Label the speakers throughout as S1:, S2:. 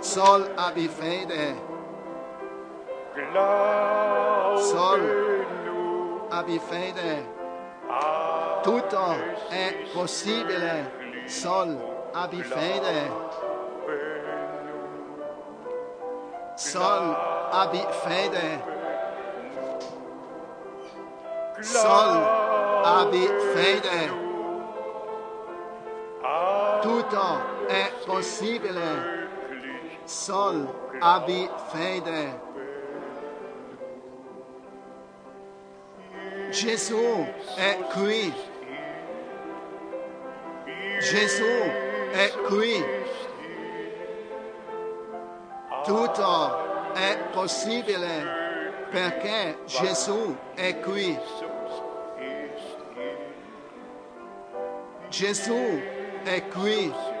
S1: Sol abbi fede,
S2: nur,
S1: abbi fede. Tutto è possibile. Sol abbi fede. Sol abbi fede. Sol abbi fede. Tutto è possibile. Sol abbi fede. Gesù è qui. Gesù è qui. Tutto è possibile perché Gesù è qui. Gesù è qui.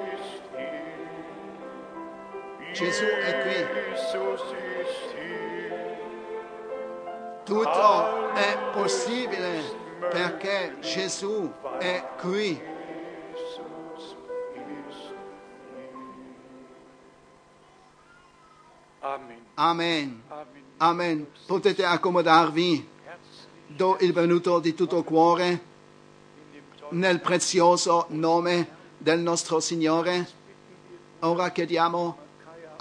S1: Gesù è qui. Tutto è possibile perché Gesù è qui.
S2: Amen.
S1: Amen. Potete accomodarvi. Do il benvenuto di tutto cuore nel prezioso nome del nostro Signore. Ora chiediamo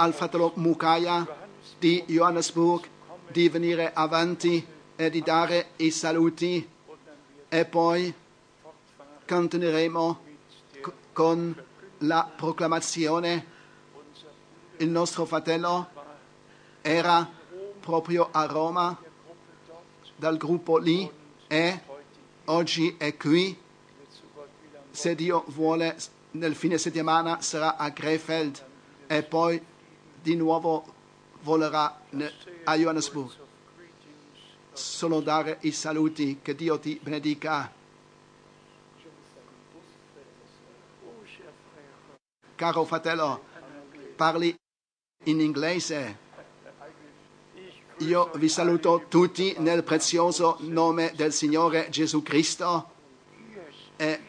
S1: al fratello Mukaya di Johannesburg di venire avanti e di dare i saluti e poi continueremo con la proclamazione. Il nostro fratello era proprio a Roma dal gruppo lì e oggi è qui. Se Dio vuole, nel fine settimana sarà a Krefeld e poi di nuovo volerà a Johannesburg. Solo dare i saluti, che Dio ti benedica. Caro fratello, parli in inglese. Io vi saluto tutti nel prezioso nome del Signore Gesù Cristo e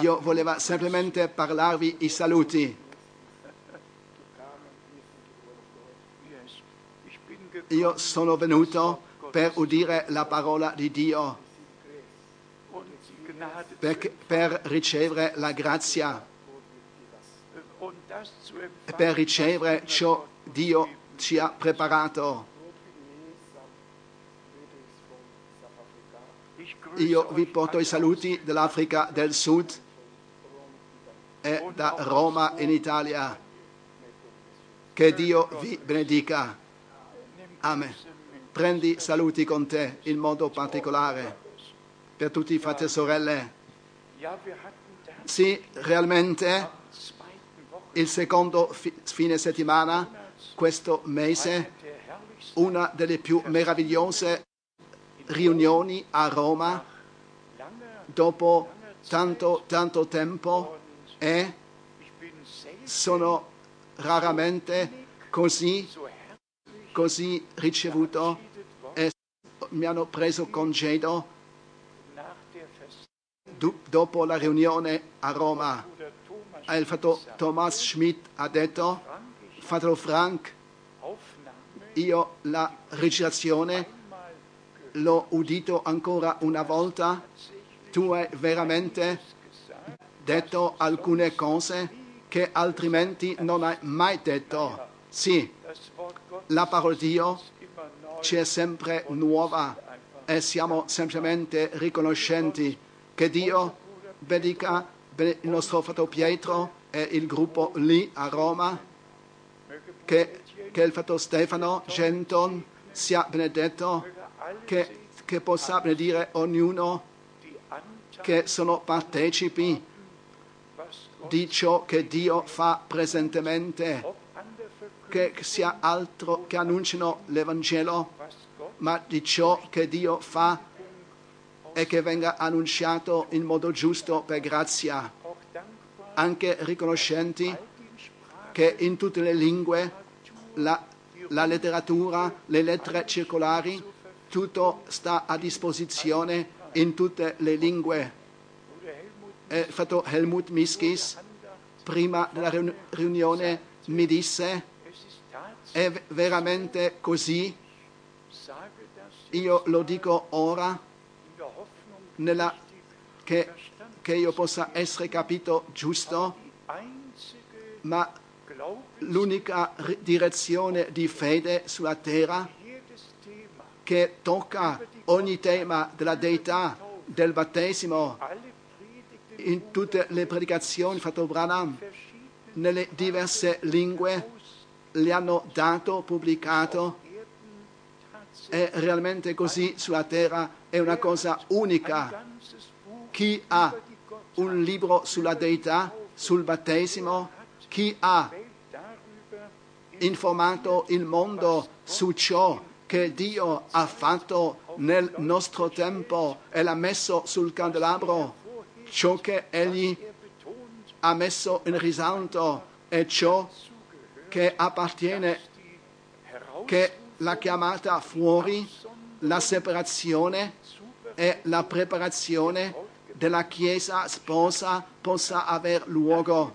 S1: io volevo semplicemente parlarvi i saluti. Io sono venuto per udire la parola di Dio, per, per ricevere la grazia, per ricevere ciò Dio ci ha preparato. Io vi porto i saluti dell'Africa del Sud e da Roma in Italia. Che Dio vi benedica. Amen. Prendi saluti con te in modo particolare per tutti i fratelli e sorelle. Sì, realmente il secondo fi- fine settimana, questo mese, una delle più meravigliose riunioni a Roma dopo tanto, tanto tempo e sono raramente così, così ricevuto e mi hanno preso congedo dopo la riunione a Roma. Il fratello Thomas Schmidt ha detto, fratello Frank, io la registrazione
S2: einmal
S1: l'ho udito ancora una volta, tu hai veramente detto alcune cose che altrimenti non hai mai detto. Sì, la parola di Dio ci è sempre nuova e siamo semplicemente riconoscenti che Dio benedica ben- il nostro fratello Pietro e il gruppo lì a Roma, che, che il fratello Stefano Genton sia benedetto, che, che possa benedire ognuno che sono partecipi di ciò che Dio fa presentemente, che sia altro che annunciano l'Evangelo, ma di ciò che Dio fa e che venga annunciato in modo giusto per grazia, anche riconoscenti che in tutte le lingue, la, la letteratura, le lettere circolari, tutto sta a disposizione in tutte le lingue. E fratello Helmut Miskis, prima della riun- riunione, mi disse, è veramente così, io lo dico ora nella, che, che io possa essere capito giusto, ma l'unica direzione di fede sulla terra che tocca ogni tema della deità, del battesimo, in tutte le predicazioni fatto Branham,
S2: verschiedenen
S1: nelle diverse lingue, le hanno dato, pubblicato, è realmente così sulla terra, è una cosa unica. Chi ha un libro sulla deità, sul battesimo, chi ha informato il mondo su ciò che Dio ha fatto nel nostro tempo e l'ha messo sul candelabro, ciò che Egli ha messo in risalto è ciò che appartiene, che la chiamata fuori, la separazione e la preparazione della Chiesa sposa possa aver luogo.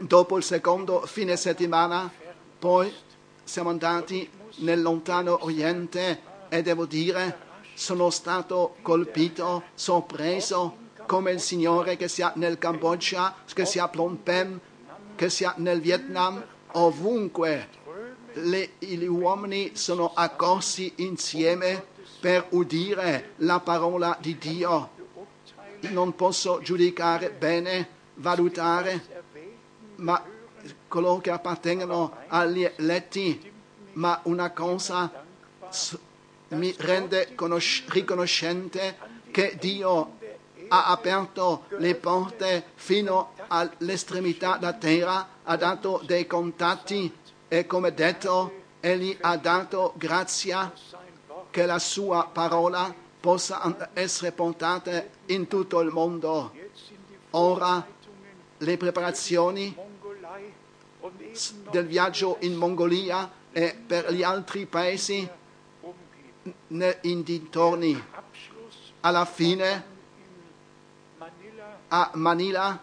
S1: Dopo il secondo fine settimana, poi siamo andati nel lontano Oriente e devo dire, sono stato colpito, sorpreso come il Signore che sia nel Cambogia, che sia a Phnom Penh, che sia nel Vietnam, ovunque le- gli uomini sono accorsi insieme per udire la parola di Dio. Non posso giudicare bene, valutare, ma coloro che appartengono agli eletti, ma una cosa mi rende conosc- riconoscente che Dio ha aperto le porte fino all'estremità della terra, ha dato dei contatti e come detto, Egli ha dato grazia che la sua parola possa essere portata in tutto il mondo. Ora le preparazioni del viaggio in Mongolia e per gli altri paesi in dintorni. Alla fine a Manila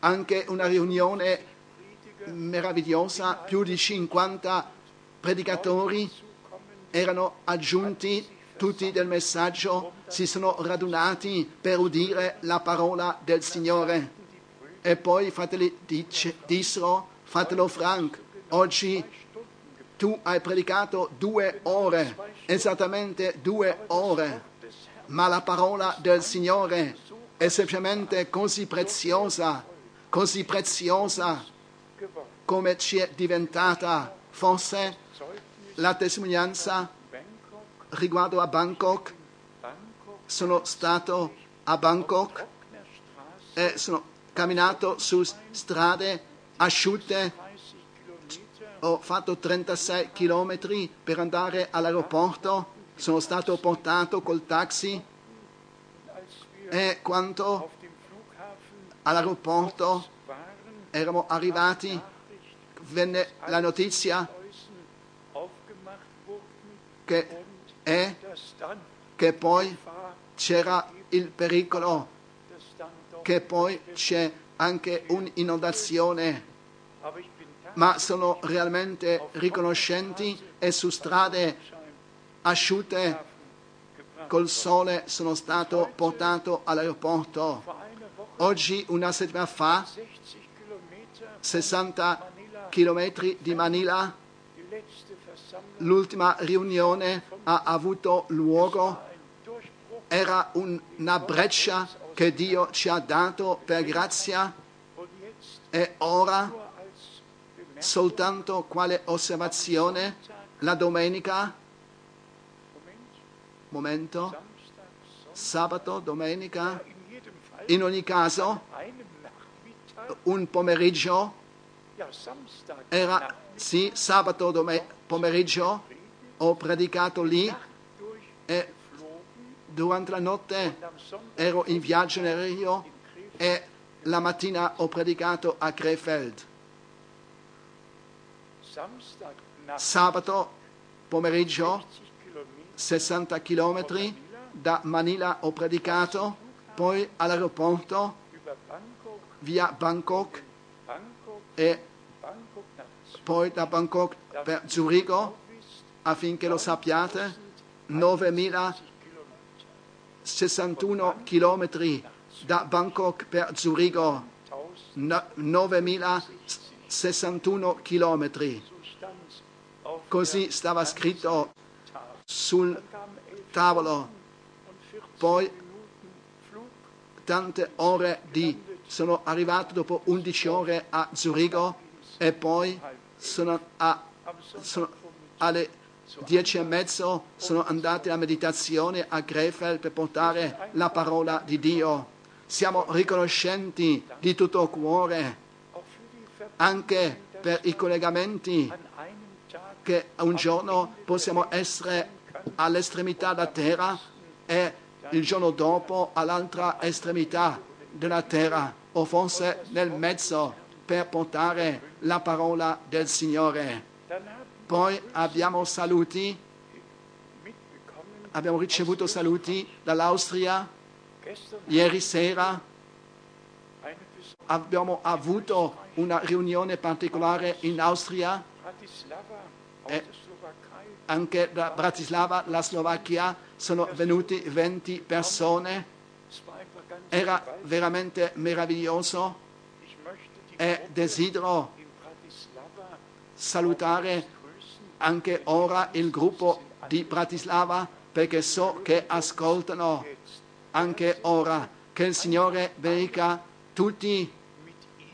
S1: anche una riunione meravigliosa, più di 50 predicatori erano aggiunti, tutti del messaggio si sono radunati per udire la parola del Signore. E poi fratelli dice- dissero, fratello Frank, oggi tu hai predicato due ore, esattamente due ore, ma la parola del Signore è semplicemente così preziosa, così preziosa come ci è diventata. Forse la testimonianza riguardo a Bangkok, sono stato a Bangkok e sono camminato su strade asciutte,
S2: 30 Kilometer,
S1: ho fatto 36 km per andare all'aeroporto, sono stato portato col taxi e quando all'aeroporto eravamo arrivati venne la notizia che, è che poi c'era il pericolo che poi c'è anche un'inondazione, ma sono realmente riconoscenti e su strade asciutte. Col sole sono stato portato all'aeroporto. Oggi, una settimana fa,
S2: 60 Kilometer
S1: 60
S2: Manila,
S1: km di Manila, l'ultima riunione ha avuto luogo, era un- una breccia che Dio ci ha dato per grazia. E ora soltanto quale osservazione? La domenica, momento, sabato, domenica,
S2: in
S1: ogni caso un pomeriggio. Era sì sabato dome- pomeriggio. Ho predicato lì e durante la notte ero in viaggio in
S2: Krefeld
S1: e la mattina ho predicato a Krefeld. Sabato pomeriggio
S2: 60
S1: 60
S2: Kilometer
S1: km da Manila ho predicato, poi all'aeroporto via Bangkok e poi da Bangkok per Zurigo, affinché lo sappiate, 9061 chilometri da Bangkok per Zurigo,
S2: 1000
S1: no- 9061 chilometri.
S2: so stand's auf
S1: Così stava scritto. Sul tavolo.
S2: und 14
S1: Poi tante ore di... Sono arrivato dopo 11 ore a Zurigo e poi sono, a- sono alle 10 e mezzo sono andati a meditazione a Krefeld per portare la parola di Dio. Siamo riconoscenti di tutto cuore anche per i collegamenti che un giorno possiamo essere all'estremità della terra e il giorno dopo all'altra estremità della terra o forse nel mezzo per portare la parola del Signore. Poi abbiamo saluti, abbiamo ricevuto saluti dall'Austria. Ieri sera abbiamo avuto una riunione particolare in Austria,
S2: Bratislava
S1: anche da Bratislava, la Slovacchia, sono venuti 20 persone. Era veramente meraviglioso e desidero salutare anche ora il gruppo di Bratislava perché so che ascoltano anche ora. Che il Signore benedica tutti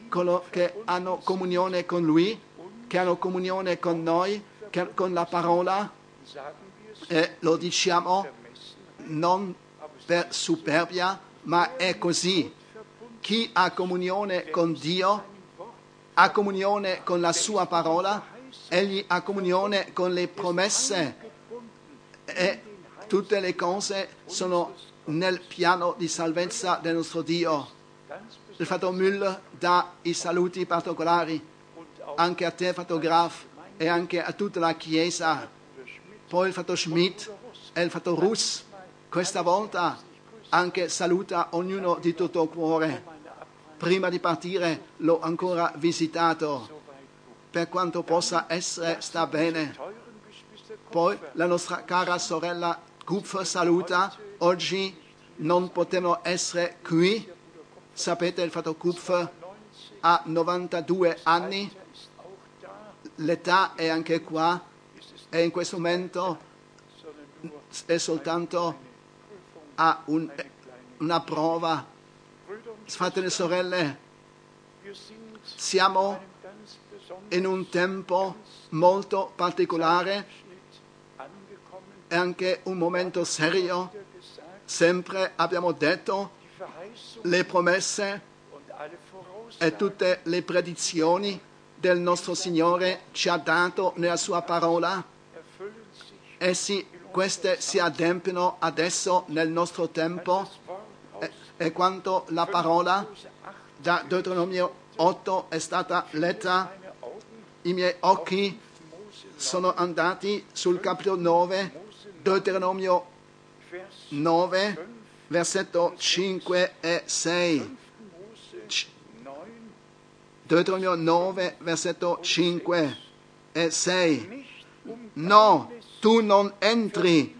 S1: coloro che hanno comunione con Lui, che hanno comunione con noi, con la parola e lo diciamo non per superbia, ma è così. Chi ha comunione con Dio ha comunione con la sua parola, egli ha comunione con le promesse e tutte le cose sono nel piano di salvezza del nostro Dio. Il fatto Müller dà i saluti particolari anche a te, fatto Graf, e anche a tutta la Chiesa. Poi il fatto Schmidt e il fatto Russ. Questa volta anche saluta ognuno di tutto cuore. Prima di partire l'ho ancora visitato. Per quanto possa essere, sta bene. Poi la nostra cara sorella Kupfer saluta. Oggi non potevano essere qui. Sapete, il fatto Kupfer ha 92 anni.
S2: der ist auch da,
S1: L'età è anche qua e in questo momento è soltanto a un- una prova. Fratelli e sorelle, siamo
S2: in
S1: un tempo molto particolare e anche un momento serio. Sempre abbiamo detto le promesse e tutte le predizioni del nostro Signore ci ha dato nella sua parola. Essi, queste si adempiono adesso nel nostro tempo e, e quanto la parola
S2: Mose 8
S1: da Deuteronomio 8 è stata letta, i miei occhi sono andati sul capitolo 9, Deuteronomio
S2: Vers
S1: 9, versetto 5 e 6.
S2: Mose
S1: C-
S2: 9
S1: Deuteronomio 9, versetto 5 e 6.
S2: nicht um
S1: No, tu non entri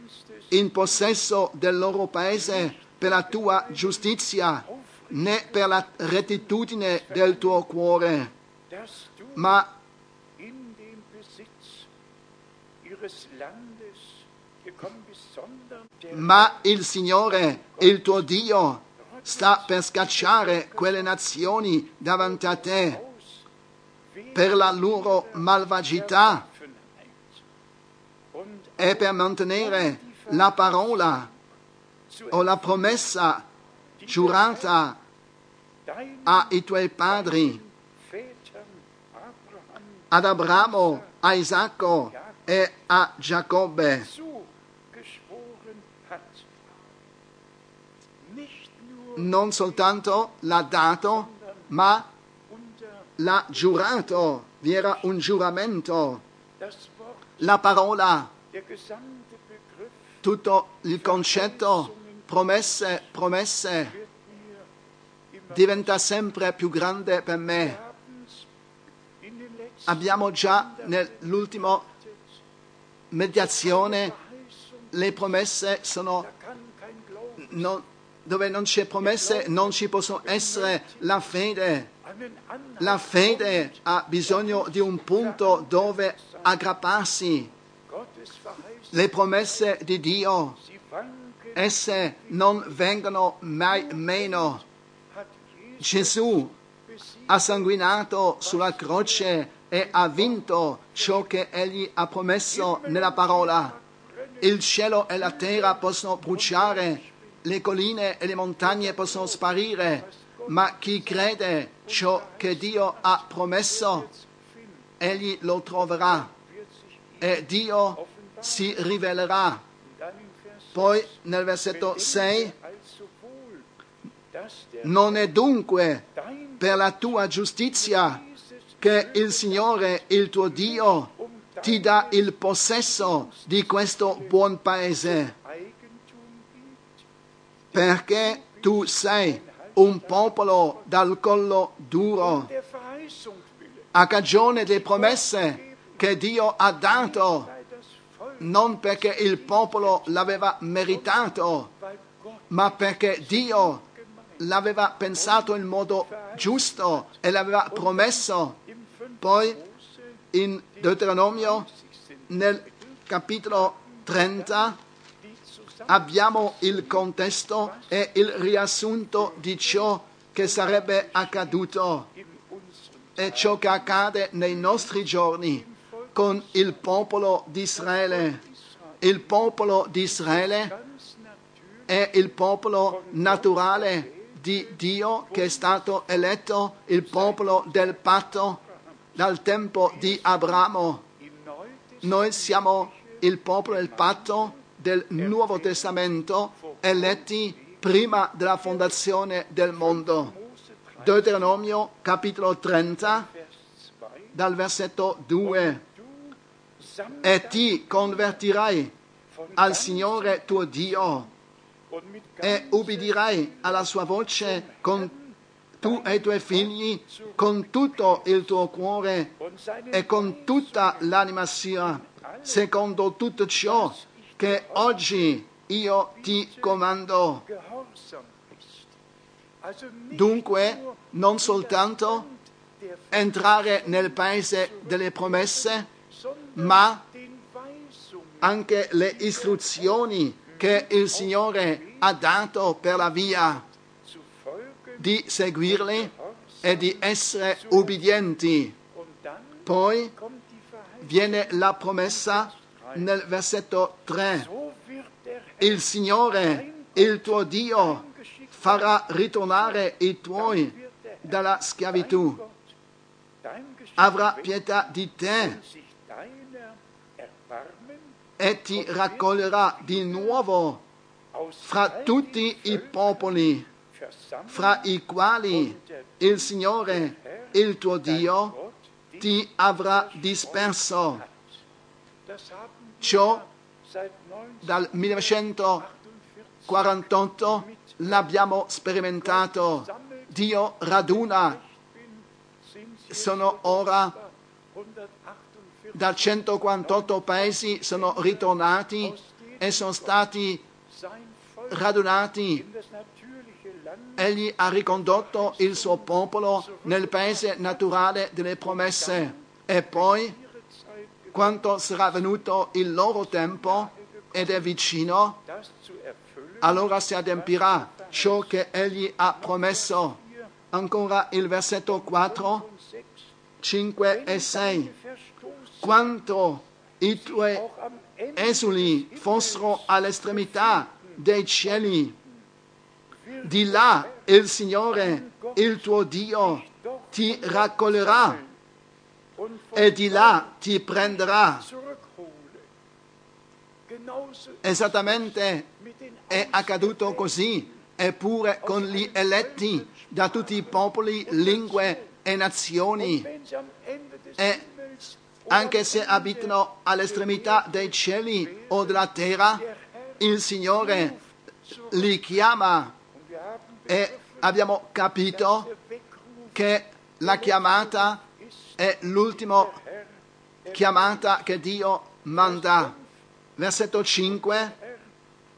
S1: in possesso del loro paese per la tua giustizia, né per la rettitudine del tuo cuore, ma Ma il Signore, il tuo Dio, sta per scacciare quelle nazioni davanti a te per la loro malvagità e per mantenere la parola o la promessa giurata ai tuoi padri, ad Abramo, a Isacco e a Giacobbe. Non soltanto l'ha dato, ma l'ha giurato. Vi era un giuramento. La parola tutto il concetto, promesse, promesse, diventa sempre più grande per me. abbiamo già nell'ultima mediazione le promesse sono non- dove non c'è promesse non ci possono essere la fede. La fede ha bisogno di un punto dove aggrapparsi. Le promesse di Dio, esse non vengono mai meno. Gesù ha sanguinato sulla croce e ha vinto ciò che egli ha promesso nella parola. Il cielo e la terra possono bruciare, le colline e le montagne possono sparire, ma chi crede ciò che Dio ha promesso, egli lo troverà e Dio si rivelerà. Poi nel versetto 6,
S2: also wohl, dass der
S1: non è dunque per la tua giustizia che il Signore, il tuo Dio, ti dà il possesso di questo buon paese, perché tu sei un popolo dal collo duro, a cagione delle promesse che Dio ha dato, non perché il popolo l'aveva meritato, ma perché Dio l'aveva pensato in modo giusto e l'aveva promesso. Poi in Deuteronomio, nel capitolo 30,
S2: die zusammen
S1: abbiamo il contesto e il riassunto di ciò che sarebbe accaduto e ciò che accade nei nostri giorni con il popolo di Israele. Il popolo di Israele è il popolo naturale di Dio che è stato eletto, il popolo del patto dal tempo di Abramo. Noi siamo il popolo del patto del Nuovo Testamento, eletti prima della fondazione del mondo.
S2: Mose 3,
S1: Deuteronomio capitolo 30
S2: Vers 2,
S1: dal versetto 2.
S2: du sammle
S1: E ti convertirai al Signore tuo Dio e ubbidirai alla sua voce con tu e i tuoi figli con tutto il tuo cuore e con tutta l'anima sia, secondo tutto ciò che oggi io ti comando. Dunque, non soltanto entrare nel paese delle promesse, ma anche le istruzioni che il Signore ha dato per la via di seguirli e di essere ubbidienti. Poi viene la promessa nel versetto 3.
S2: So wird der Herr
S1: Il Signore, il tuo Dio, farà ritornare i tuoi dalla schiavitù, avrà pietà di te e ti raccoglierà di nuovo fra tutti i popoli, fra i quali il Signore, il tuo Dio, ti avrà disperso. Ciò dal
S2: 1948
S1: 1948 l'abbiamo sperimentato. Dio raduna, sono ora
S2: 148
S1: da 148 paesi, sono ritornati e sono stati radunati. Egli ha ricondotto il suo popolo nel paese naturale delle promesse. E poi, quando sarà venuto il loro tempo ed è vicino, allora si adempirà ciò che egli ha promesso. Ancora il versetto 4,
S2: und 6.
S1: 5 e 6.
S2: Verstoßen
S1: Quanto i tuoi esuli fossero all'estremità dei cieli, di là il Signore, il tuo Dio, ti raccoglierà e di là ti prenderà. Esattamente. È accaduto così, eppure con gli eletti da tutti i popoli, lingue e nazioni, e anche se abitano all'estremità dei cieli o della terra, il Signore li chiama. E abbiamo capito che la chiamata è l'ultima chiamata che Dio manda. Versetto 5.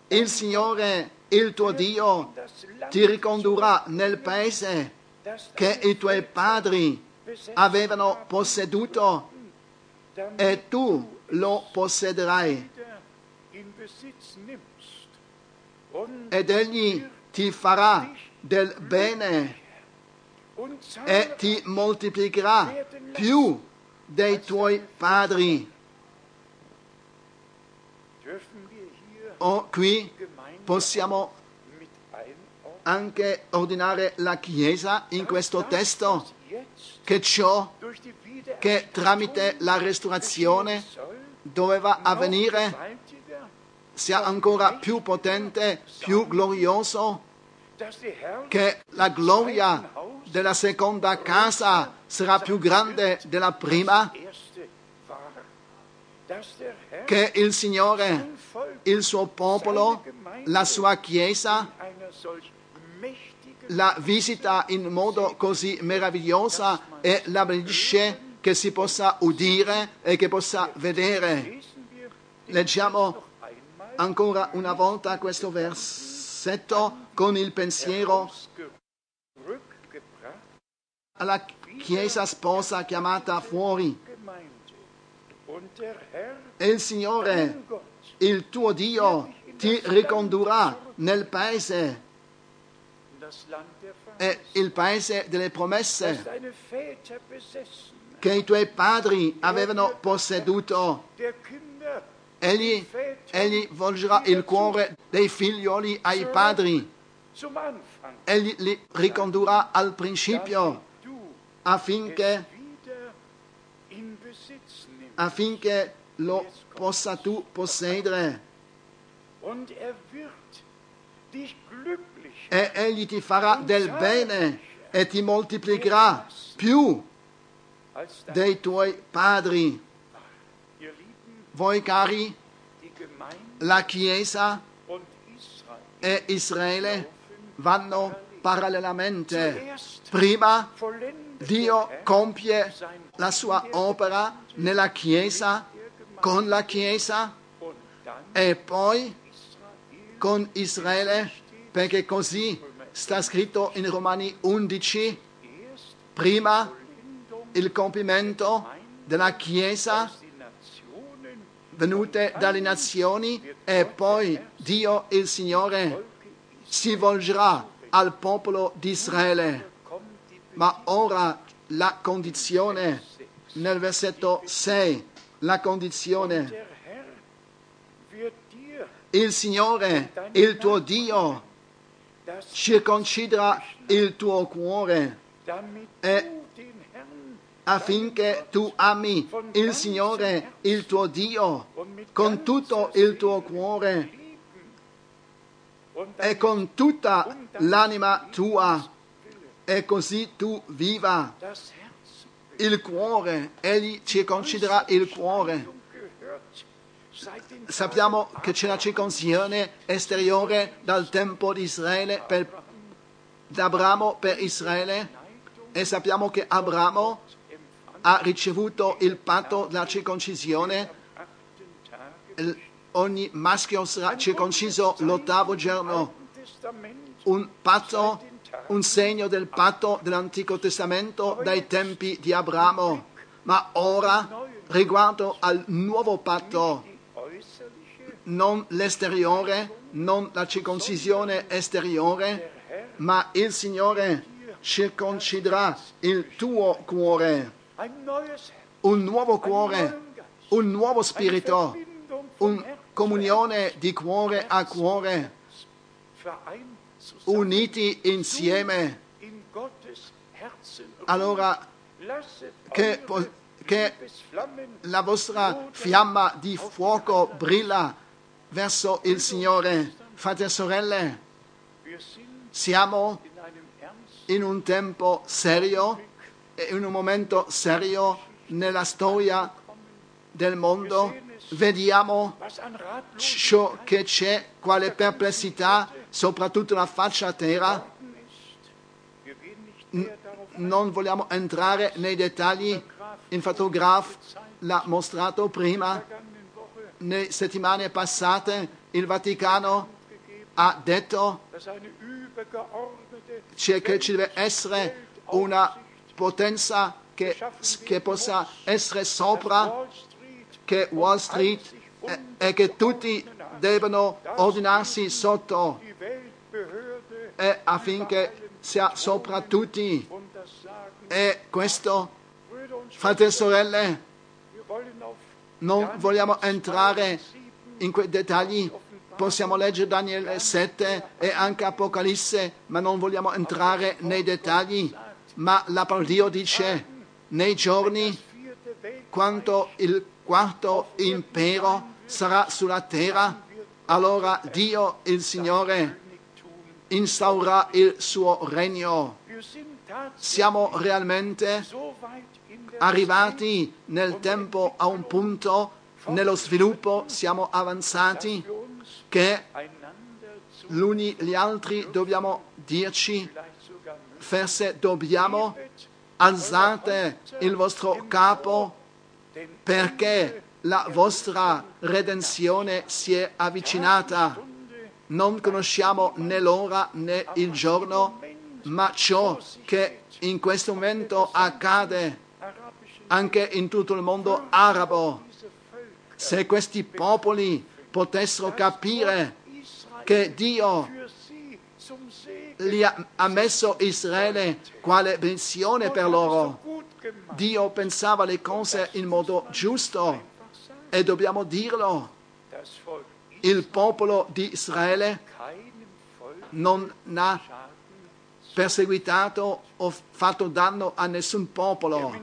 S1: Il Signore, il tuo Dio, ti ricondurrà nel paese che i tuoi padri avevano posseduto e tu lo possederai. Ed egli ti farà del bene e ti moltiplicherà più dei tuoi padri. O qui possiamo anche ordinare la Chiesa in questo testo che ciò che tramite la restaurazione doveva avvenire sia ancora più potente, più glorioso, che la gloria della seconda casa sarà più grande della prima, che il Signore, il suo popolo, la sua Chiesa la visita in modo così meravigliosa e la benedice che si possa udire e che possa vedere. Leggiamo ancora una volta questo versetto con il pensiero alla Chiesa sposa chiamata fuori. E il Signore, il tuo Dio, ti ricondurrà nel paese, è il paese delle promesse che i tuoi padri avevano posseduto. Egli, egli volgerà il cuore dei figlioli ai padri. Egli li ricondurrà al principio affinché, affinché lo possa tu possedere.
S2: Er
S1: E egli ti farà del bene e ti moltiplicherà più dei tuoi padri. Voi cari, la Chiesa e Israele vanno parallelamente. Prima Dio compie la sua opera nella Chiesa, con la Chiesa e poi con Israele, perché così sta scritto in Romani 11,
S2: erst
S1: prima il compimento della Chiesa venute dalle nazioni e poi Dio il Signore si volgerà al popolo di Israele. Ma ora la condizione nel versetto 6, la condizione, il Signore, il tuo Dio,
S2: das
S1: circoncida il tuo cuore e affinché tu ami il Signore, il tuo Dio, con tutto il tuo cuore e con tutta l'anima tua, e così tu viva il cuore, egli circonciderà il cuore. Sappiamo che c'è la circoncisione esteriore dal tempo di Israele per, d'Abramo per Israele e sappiamo che Abramo ha ricevuto il patto della circoncisione. Ogni maschio sarà circonciso l'ottavo giorno. Un patto, un segno del patto dell'Antico Testamento dai tempi di Abramo. Ma ora, riguardo al nuovo patto, non l'esteriore, non la circoncisione esteriore, ma il Signore circonciderà il tuo cuore, un nuovo cuore, un nuovo spirito, un comunione di cuore a cuore, uniti insieme. Allora che, che la vostra fiamma di fuoco brilla verso il Signore. Fratelli e sorelle, siamo
S2: in
S1: un tempo serio, in un momento serio nella storia del mondo. Vediamo ciò che c'è, quale perplessità, soprattutto la faccia a terra. non vogliamo entrare nei dettagli. Il fotografo l'ha mostrato prima. Nelle settimane passate il Vaticano ha detto che ci deve essere una potenza che, che possa essere sopra che Wall Street e, che tutti devono ordinarsi sotto e affinché sia sopra tutti. E questo, fratelli e sorelle, non vogliamo entrare in quei dettagli. Possiamo leggere Daniele 7 e anche Apocalisse, ma non vogliamo entrare nei dettagli. Ma la parola di Dio dice, nei giorni quando il quarto impero sarà sulla terra, allora Dio, il Signore, instaurerà il suo regno. Siamo realmente arrivati nel tempo a un punto, nello sviluppo siamo avanzati che l'uni gli altri dobbiamo dirci, forse dobbiamo alzate il vostro capo perché la vostra redenzione si è avvicinata. Non conosciamo né l'ora né il giorno, ma ciò che in questo momento accade anche in tutto il mondo arabo. Se questi popoli potessero capire che Dio li ha, messo Israele quale benedizione per loro. Dio pensava le cose in modo giusto e dobbiamo dirlo. Il popolo di Israele non ha perseguitato o fatto danno a nessun popolo.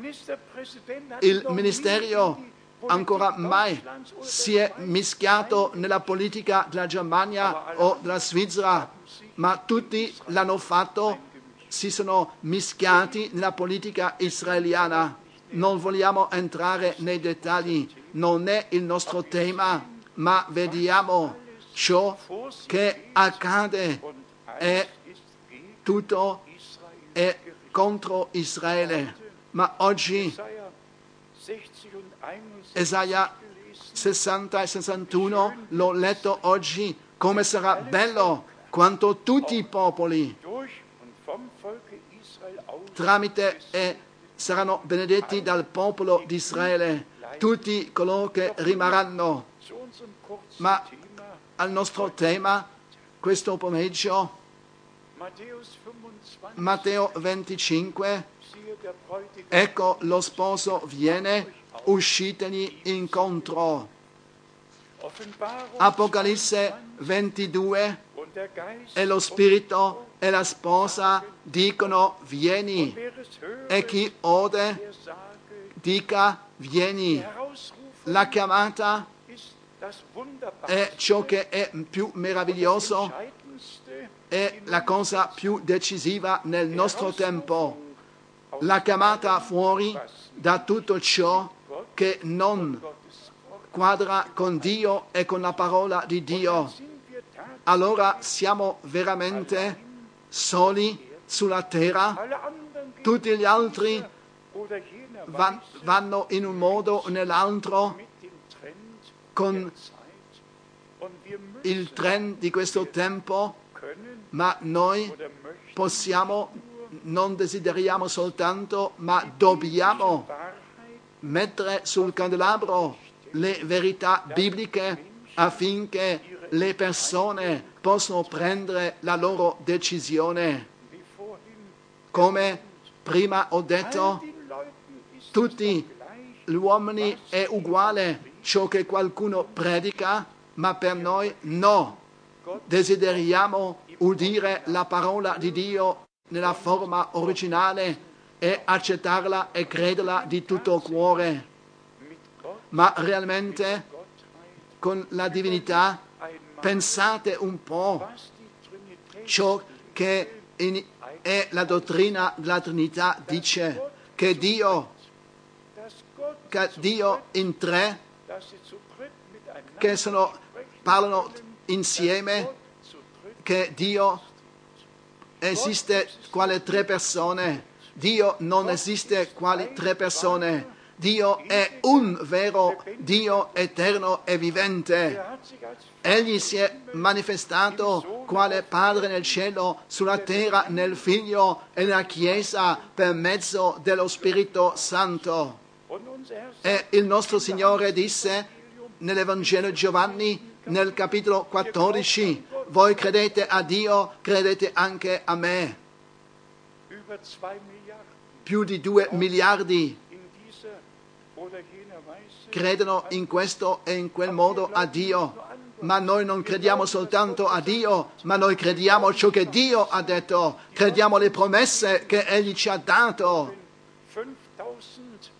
S1: Il
S2: die
S1: ancora mai si è mischiato nella politica della Germania o della Svizzera, ma tutti l'hanno fatto, si sono mischiati nella politica israeliana. Non vogliamo entrare nei dettagli, non è il nostro tema, ma vediamo ciò che accade e tutto è contro Israele. Ma oggi
S2: Jesaja 60 und 61
S1: Esaia
S2: gelesen.
S1: 60 e 61 l'ho letto oggi come sarà bello quanto tutti i popoli tramite e saranno benedetti dal popolo di Israele. Tutti coloro che rimarranno. Ma- al nostro tema questo pomeriggio
S2: Matthäus 25
S1: Matteo 25
S2: siehe der Bräutigam
S1: ecco lo sposo viene uscitegli incontro. Apocalisse 22
S2: und der Geist
S1: e lo spirito e la sposa dicono vieni e chi ode dica vieni. La chiamata è ciò che è più meraviglioso, è la cosa più decisiva nel nostro tempo. La chiamata fuori da tutto ciò che non quadra con Dio e con la parola di Dio. Allora siamo veramente soli sulla terra, tutti gli altri vanno in un modo o nell'altro? Con il trend di questo tempo, ma noi possiamo, non desideriamo soltanto, ma dobbiamo mettere sul candelabro le verità bibliche affinché le persone possano prendere la loro decisione. Come prima ho detto, tutti gli uomini è uguale ciò che qualcuno predica, ma per noi no. Desideriamo udire la parola di Dio nella forma originale e accettarla e crederla di tutto cuore. Ma realmente con la divinità pensate un po' ciò che in- è la dottrina della Trinità dice che Dio, che Dio in tre che sono, parlano insieme, che Dio esiste quale tre persone, Dio non esiste quali tre persone. Dio è un vero Dio eterno e vivente. Egli si è manifestato quale Padre nel cielo, sulla terra, nel Figlio e nella Chiesa per mezzo dello Spirito Santo. E il nostro Signore disse nell'Evangelo Giovanni, nel capitolo 14, voi credete a Dio, credete anche a me. Più di due miliardi credono in questo e in quel modo a Dio. Ma noi non crediamo soltanto a Dio, ma noi crediamo ciò che Dio ha detto, crediamo alle promesse che Egli ci ha dato.
S2: 5000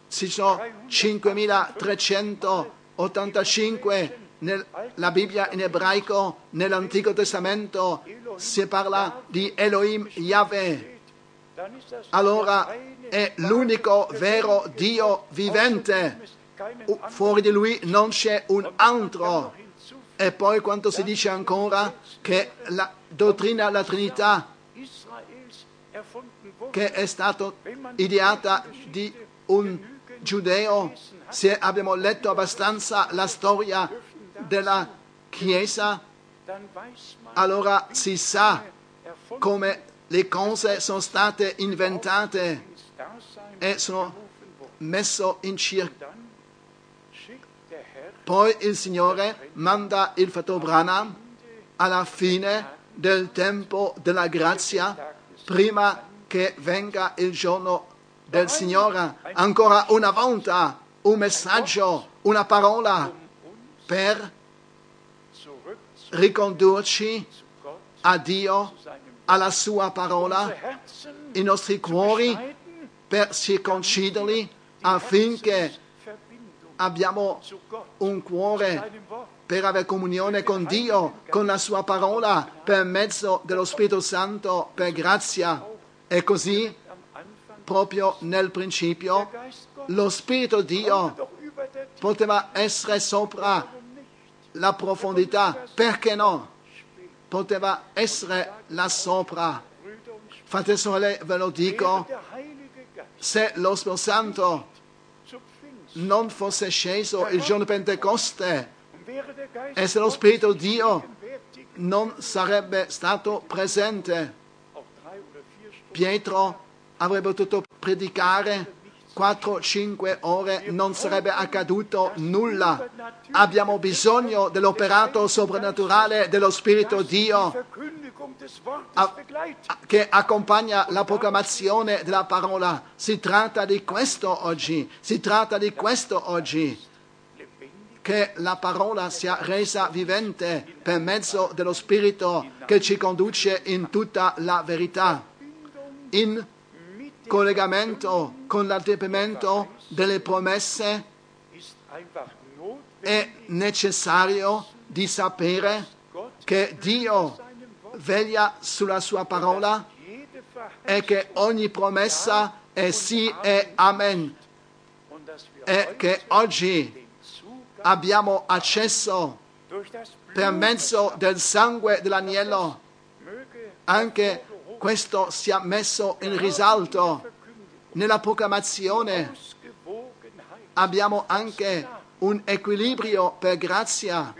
S1: Ci sono 5385 nella Bibbia in ebraico, nell'Antico Testamento si parla di Elohim Yahweh. Allora è l'unico vero Dio vivente. Fuori di lui non c'è un altro. E poi quanto si dice ancora che la dottrina della Trinità che è stata ideata di un giudeo, se abbiamo letto abbastanza la storia della Chiesa, allora si sa come le cose sono state inventate e sono messe in circo. Poi il Signore manda il Fato Branham alla fine del tempo della grazia, prima che venga il giorno del Signore, ancora una volta un messaggio, una parola per ricondurci a Dio, alla sua parola, i nostri cuori per circonciderli affinché abbiamo un cuore per avere comunione con Dio, con la sua parola, per mezzo dello Spirito Santo, per grazia. E così, proprio nel principio, lo Spirito Dio poteva essere sopra la profondità. Perché no? Poteva essere là sopra.
S2: Brüder und Schwestern.
S1: Fratelli e sorelle, ve lo dico, se lo Spirito Santo non fosse sceso il giorno Pentecoste e se lo Spirito Dio non sarebbe stato presente, Pietro avrebbe potuto predicare 4-5 ore, non sarebbe accaduto nulla. Abbiamo bisogno dell'operato soprannaturale dello Spirito Dio che accompagna la proclamazione della parola. Si tratta di questo oggi, si tratta di questo oggi, che la parola sia resa vivente per mezzo dello Spirito che ci conduce in tutta la verità. In collegamento con l'adempimento delle promesse è necessario di sapere che Dio veglia sulla sua parola e che ogni promessa è sì e amen e che oggi abbiamo accesso per mezzo del sangue dell'agnello. Anche questo sia messo in risalto nella proclamazione. Abbiamo anche un equilibrio per grazia.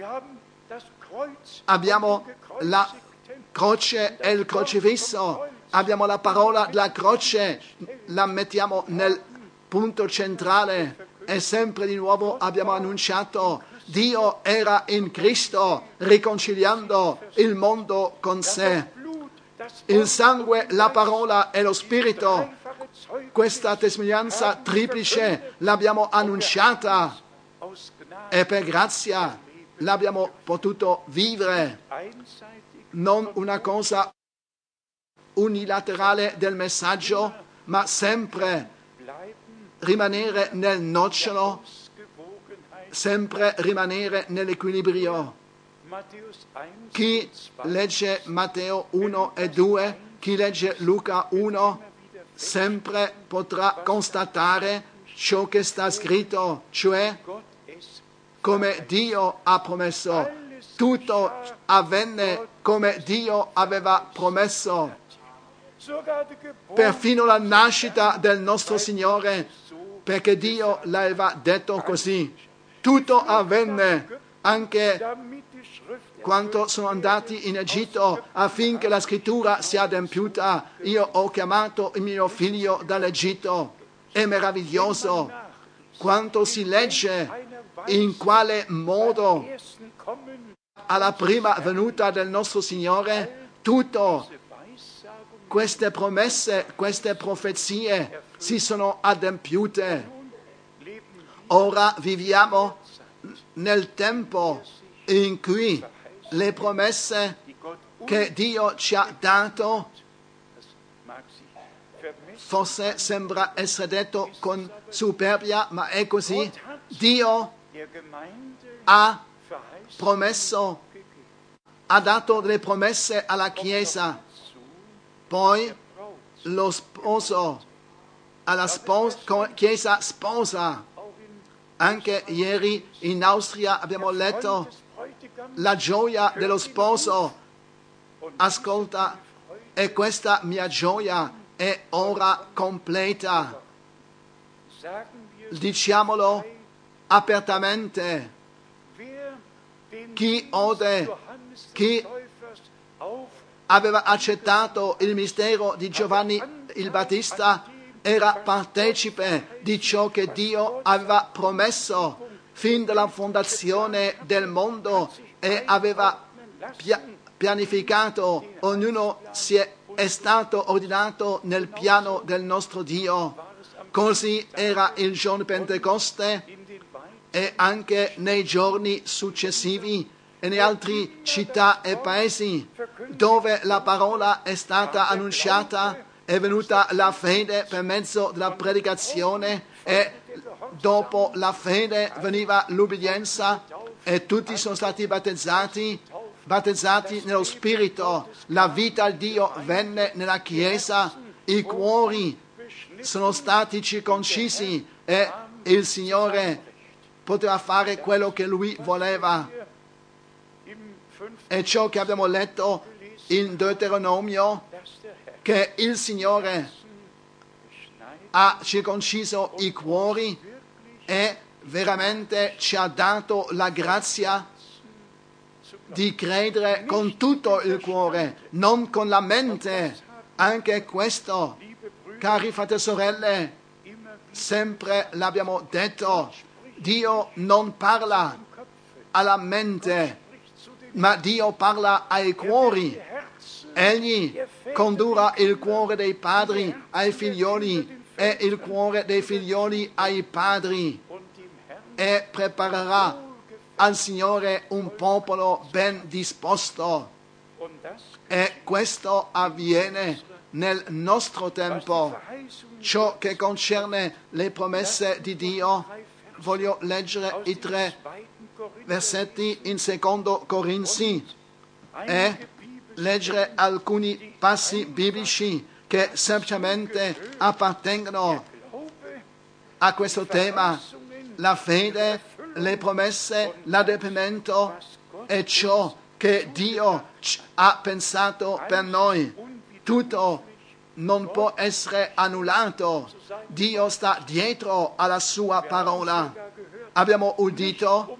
S1: Abbiamo la croce e il crocifisso. Abbiamo la parola della croce, la mettiamo nel punto centrale e sempre di nuovo abbiamo annunciato Dio era in Cristo riconciliando il mondo con sé. Il sangue, la parola e lo spirito, questa testimonianza triplice l'abbiamo annunciata e per grazia l'abbiamo potuto vivere. non una cosa unilaterale del messaggio, ma sempre rimanere nel nocciolo, sempre rimanere nell'equilibrio.
S2: Matthäus 1
S1: Chi
S2: und 2
S1: legge Matteo 1 e 2, chi legge Luca 1, sempre potrà constatare ciò che sta scritto, cioè come Dio ha promesso. Tutto avvenne come Dio aveva promesso. perfino la nascita del nostro Signore, perché Dio l'aveva detto così. Tutto avvenne anche quando sono andati in Egitto affinché la scrittura sia adempiuta. Io ho chiamato il mio figlio dall'Egitto. È meraviglioso quanto si legge in quale modo alla prima venuta del nostro Signore tutto queste promesse, queste profezie si sono adempiute. Ora viviamo nel tempo in cui le promesse che Dio ci ha dato, forse sembra essere detto con superbia, ma è così. Dio ha promesso, ha dato delle promesse alla Chiesa, poi lo sposo, alla spos- co- Chiesa sposa. Anche ieri in Austria abbiamo letto la gioia dello sposo. Ascolta, e questa mia gioia è ora completa. Diciamolo apertamente. Chi ode, chi aveva accettato il mistero di Giovanni il Battista era partecipe di ciò che Dio aveva promesso fin dalla fondazione del mondo e aveva pia- pianificato, ognuno si è, è stato ordinato nel piano del nostro Dio. Così era il giorno Pentecoste e anche nei giorni successivi e in altre città e paesi dove la parola è stata annunciata è venuta la fede per mezzo della predicazione e dopo la fede veniva l'ubbidienza e tutti sono stati battezzati battezzati nello spirito la vita al Dio venne nella chiesa i cuori sono stati circoncisi e il Signore poteva fare quello che lui voleva. È ciò che abbiamo letto in Deuteronomio, che il Signore ha circonciso i cuori e veramente ci ha dato la grazia di credere con tutto il cuore, non con la mente. Anche questo, cari fratelli e sorelle, sempre l'abbiamo detto, Dio non parla alla mente, ma Dio parla ai cuori. Egli condurrà il cuore dei padri ai figlioli e il cuore dei figlioli ai padri e preparerà al Signore un popolo ben disposto. E questo avviene nel nostro tempo. Ciò che concerne le promesse di Dio, voglio leggere i tre versetti in secondo Corinzi e leggere alcuni passi biblici che semplicemente appartengono a questo tema. La fede, le promesse, l'adempimento e ciò che Dio ha pensato per noi. Tutto non può essere annullato. Dio sta dietro alla sua parola. Abbiamo udito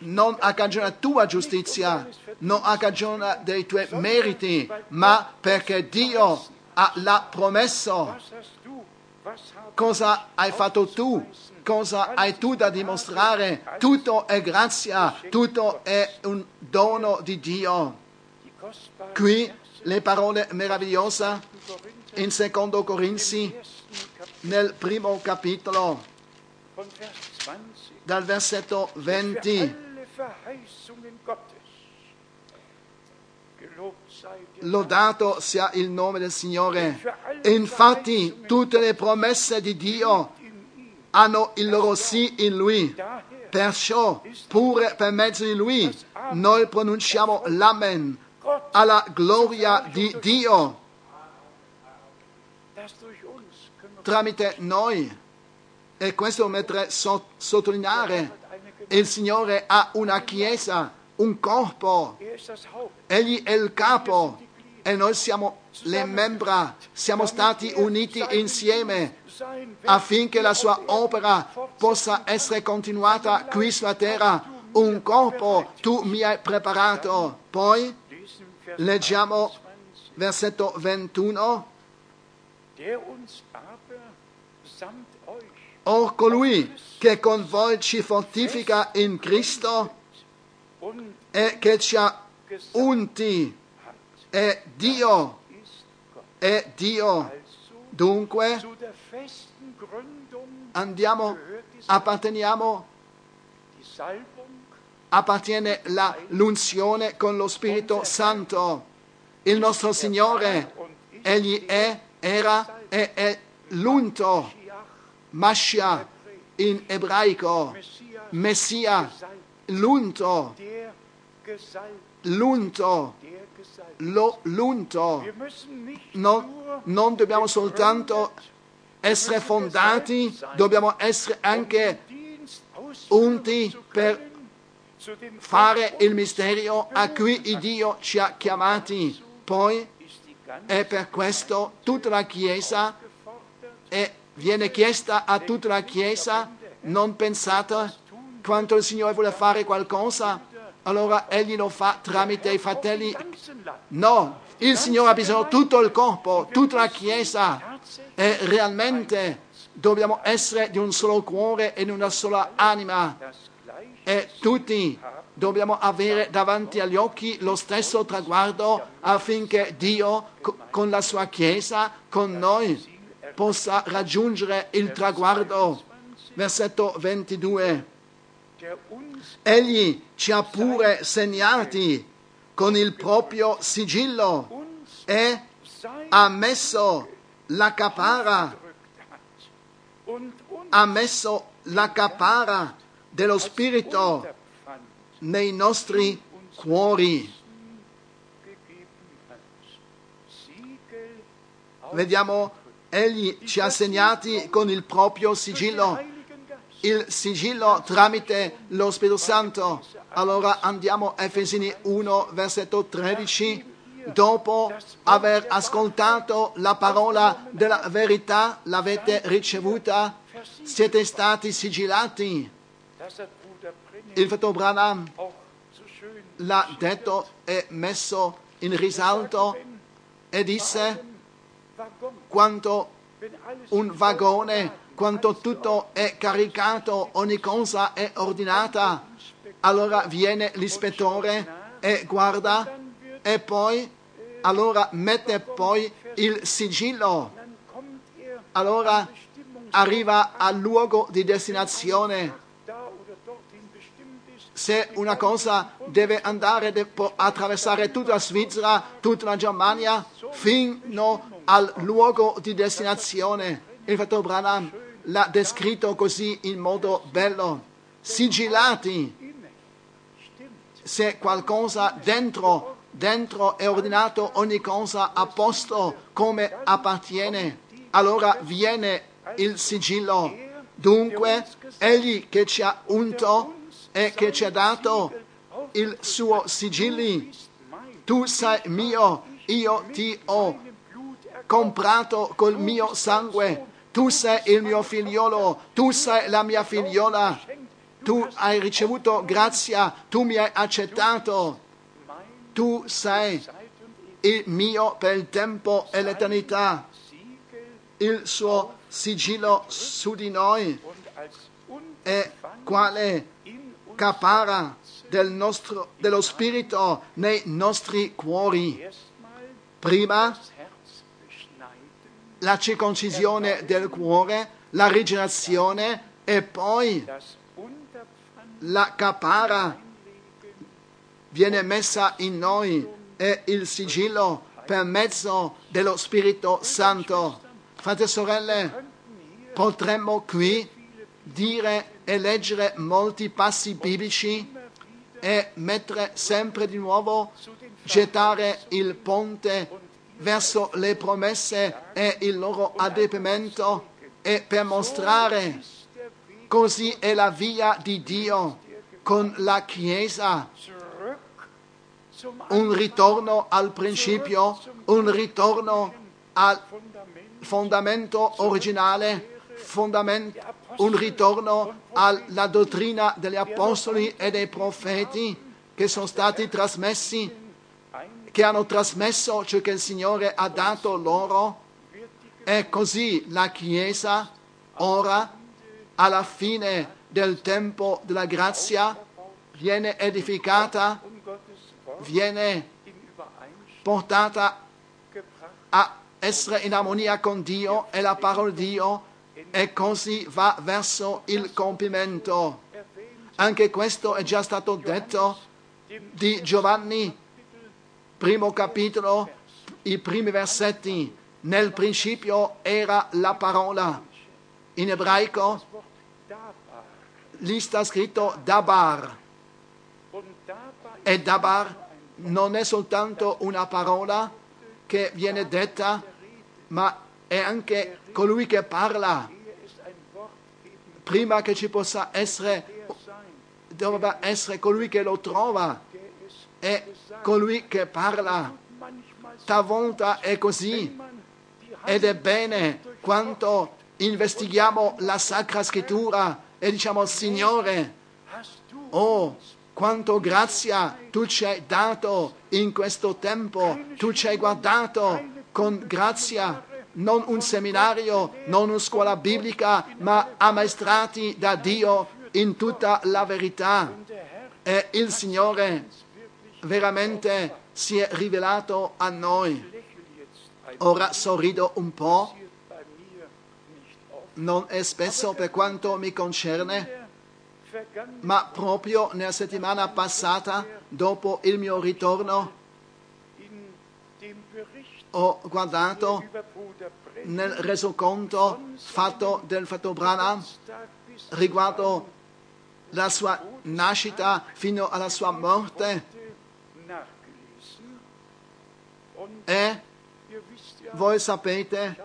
S1: non a cagione della tua giustizia, non a cagione dei tuoi meriti, ma perché Dio
S2: was habe
S1: Cosa hai fatto tu? Cosa hai tu da dimostrare? Tutto è grazia, tutto è un dono di Dio. Qui le parole meravigliose in secondo Corinzi nel primo capitolo
S2: von Vers 20
S1: dal versetto
S2: für
S1: 20.
S2: alle Verheißungen Gottes gelobt sei der
S1: Lodato sia il nome del Signore. Infatti tutte le promesse di Dio hanno il loro sì in Lui. Perciò, pure per mezzo di Lui, noi pronunciamo l'Amen alla gloria di Dio tramite noi. E questo mentre so- sottolineare, il Signore ha una chiesa, un corpo, egli è il capo, e noi siamo le membra, siamo stati uniti insieme affinché la sua opera possa essere continuata qui sulla terra. Un corpo tu mi hai preparato. Poi leggiamo versetto 21. O colui che con voi ci fortifica in Cristo e che ci ha unti è Dio, è Dio. Dunque andiamo, apparteniamo, appartiene la, l'unzione con lo Spirito Santo. Il nostro Signore, Egli è, era e è l'unto, Mashiach in ebraico, Messia, l'unto, l'unto, lo, l'unto. Non, non dobbiamo soltanto essere fondati, dobbiamo essere anche unti per fare il mistero a cui Dio ci ha chiamati. Poi è per questo tutta la Chiesa e viene chiesta a tutta la Chiesa, non pensate quanto il Signore vuole fare qualcosa, allora Egli lo fa tramite i fratelli. No, il Signore ha bisogno di tutto il corpo, tutta la Chiesa e realmente dobbiamo essere di un solo cuore e di una sola anima e tutti dobbiamo avere davanti agli occhi lo stesso traguardo affinché Dio con la sua Chiesa, con noi, possa raggiungere il traguardo. Versetto 22. Egli ci ha pure segnati con il proprio sigillo e ha messo la capara, ha messo la capara dello Spirito nei nostri cuori. Vediamo, egli ci ha segnati con il proprio sigillo, il sigillo tramite lo Spirito Santo. Allora andiamo a Efesini 1, versetto 13. Dopo aver ascoltato la parola della verità, l'avete ricevuta, siete stati sigillati. Il fratello Branham l'ha detto e messo in risalto e disse quanto un vagone, quanto tutto è caricato, ogni cosa è ordinata, allora viene l'ispettore e guarda e poi allora mette poi il sigillo. Allora arriva al luogo di destinazione. Se una cosa deve andare, deve attraversare tutta la Svizzera, tutta la Germania, fino al luogo di destinazione. Il fratello Branham l'ha descritto così in modo bello. Sigillati. Se qualcosa dentro, dentro è ordinato ogni cosa a posto come appartiene, allora viene il sigillo. Dunque, egli che ci ha unto e che ci ha dato il suo sigilli, tu sei mio, io ti ho comprato col mio sangue, tu sei il mio figliolo, tu sei la mia figliola, tu hai ricevuto grazia, tu mi hai accettato, tu sei il mio per il tempo e l'eternità. Il suo sigillo su di noi è quale capara del nostro, dello Spirito nei nostri cuori. Prima la circoncisione del cuore, la rigenerazione e poi la capara viene messa in noi e il sigillo per mezzo dello Spirito Santo. Fratelli e sorelle, potremmo qui dire e leggere molti passi biblici e mettere sempre di nuovo, gettare il ponte verso le promesse e il loro adempimento e per mostrare così è la via di Dio con la Chiesa. Un ritorno al principio, un ritorno al fondamento originale, fondament- un ritorno alla dottrina degli apostoli e dei profeti che sono stati trasmessi, che hanno trasmesso ciò che il Signore ha dato loro. E così la Chiesa ora, alla fine del tempo della grazia, viene edificata, viene portata a essere in armonia con Dio e la parola di Dio e così va verso il compimento. Anche questo è già stato detto di Giovanni, primo capitolo, i primi versetti. Nel principio era la parola. In ebraico lì sta scritto Dabar. E Dabar non è soltanto una parola che viene detta, ma è anche colui che parla. Prima che ci possa essere, doveva essere colui che lo trova, è colui che parla. Talvolta è così ed è bene quanto investighiamo la Sacra Scrittura e diciamo Signore, oh, quanto grazia tu ci hai dato in questo tempo, tu ci hai guardato con grazia, non un seminario, non una scuola biblica, ma ammaestrati da Dio in tutta la verità. E il Signore veramente si è rivelato a noi. Ora sorrido un po', non è spesso per quanto mi concerne, ma proprio nella settimana passata, dopo il mio ritorno, ho guardato nel resoconto fatto del fatto Branham riguardo la sua nascita fino alla sua morte e voi sapete,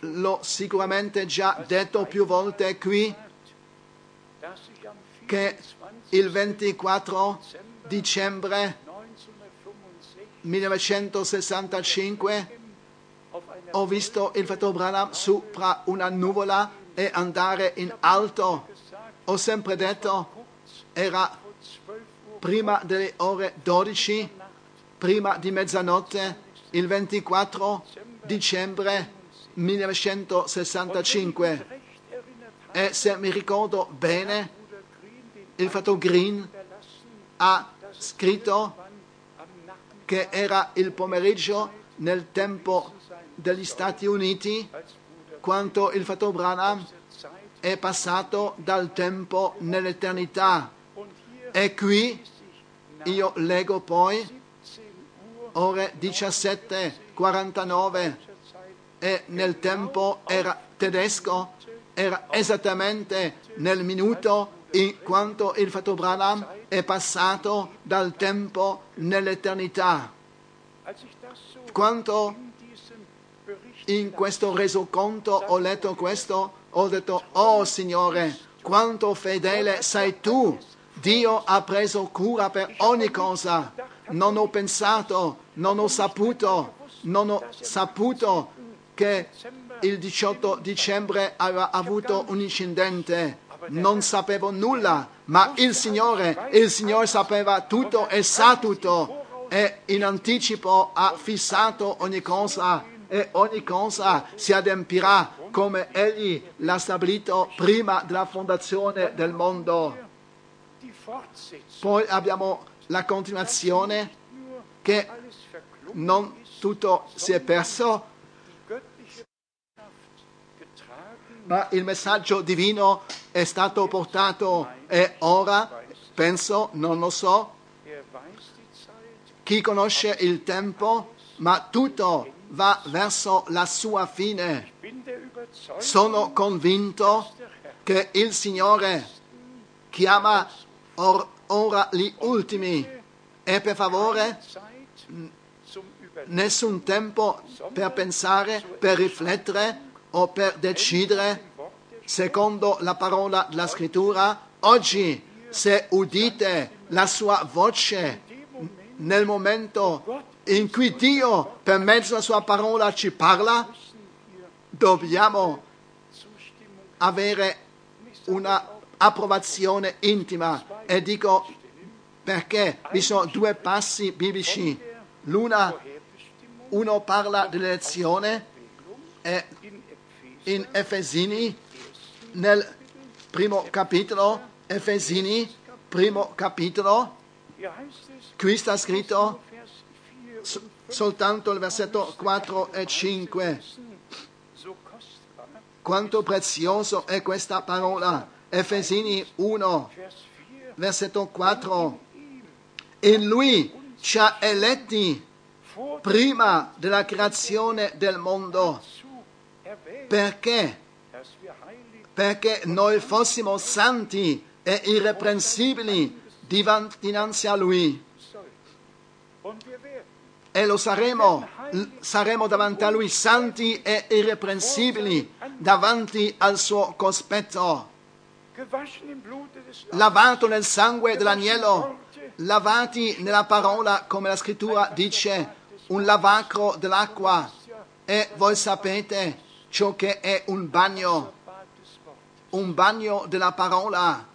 S1: l'ho sicuramente già detto più volte qui, che il 24 dicembre 1965 ho visto il fratello Branham sopra una nuvola e andare in alto. Ho sempre detto, era prima delle ore 12, prima di mezzanotte, il 24 dicembre 1965. E se mi ricordo bene, il fratello Green ha scritto che era il pomeriggio nel tempo degli Stati Uniti, quanto il fratello Branham è passato dal tempo nell'eternità. E qui io leggo poi ore 17.49 e nel tempo era tedesco, era esattamente nel minuto in quanto il fatto Branham è passato dal tempo nell'eternità. Quanto in questo resoconto ho letto questo, ho detto, oh Signore, quanto fedele sei tu. Dio ha preso cura per ogni cosa. Non ho pensato, non ho saputo, non ho saputo che il 18 dicembre aveva avuto un incidente non sapevo nulla, ma il Signore, il Signore sapeva tutto e sa tutto e in anticipo ha fissato ogni cosa e ogni cosa si adempirà come Egli l'ha stabilito prima della fondazione del mondo. Poi abbiamo la continuazione che non tutto si è perso, ma il messaggio divino è stato portato e ora, penso, non lo so, chi conosce il tempo, ma tutto va verso la sua fine. Sono convinto che il Signore chiama or, ora gli ultimi e per favore nessun tempo per pensare, per riflettere o per decidere secondo la parola della scrittura. Oggi, se udite la sua voce, nel momento in cui Dio per mezzo della sua parola ci parla, dobbiamo avere una approvazione intima e dico perché vi sono due passi biblici. L'una, uno parla dell'elezione e in Efesini, nel primo capitolo, Efesini, primo capitolo, qui sta scritto soltanto il versetto 4 e 5. Quanto prezioso è questa parola. Efesini 1, versetto 4. In lui ci ha eletti prima della creazione del mondo. Perché? Perché noi fossimo santi e irreprensibili dinanzi a lui. E lo saremo, saremo davanti a lui santi e irreprensibili davanti al suo cospetto. Lavato nel sangue dell'agnello, lavati nella parola come la scrittura dice, un lavacro dell'acqua. E voi sapete ciò che è un bagno, un bagno della parola,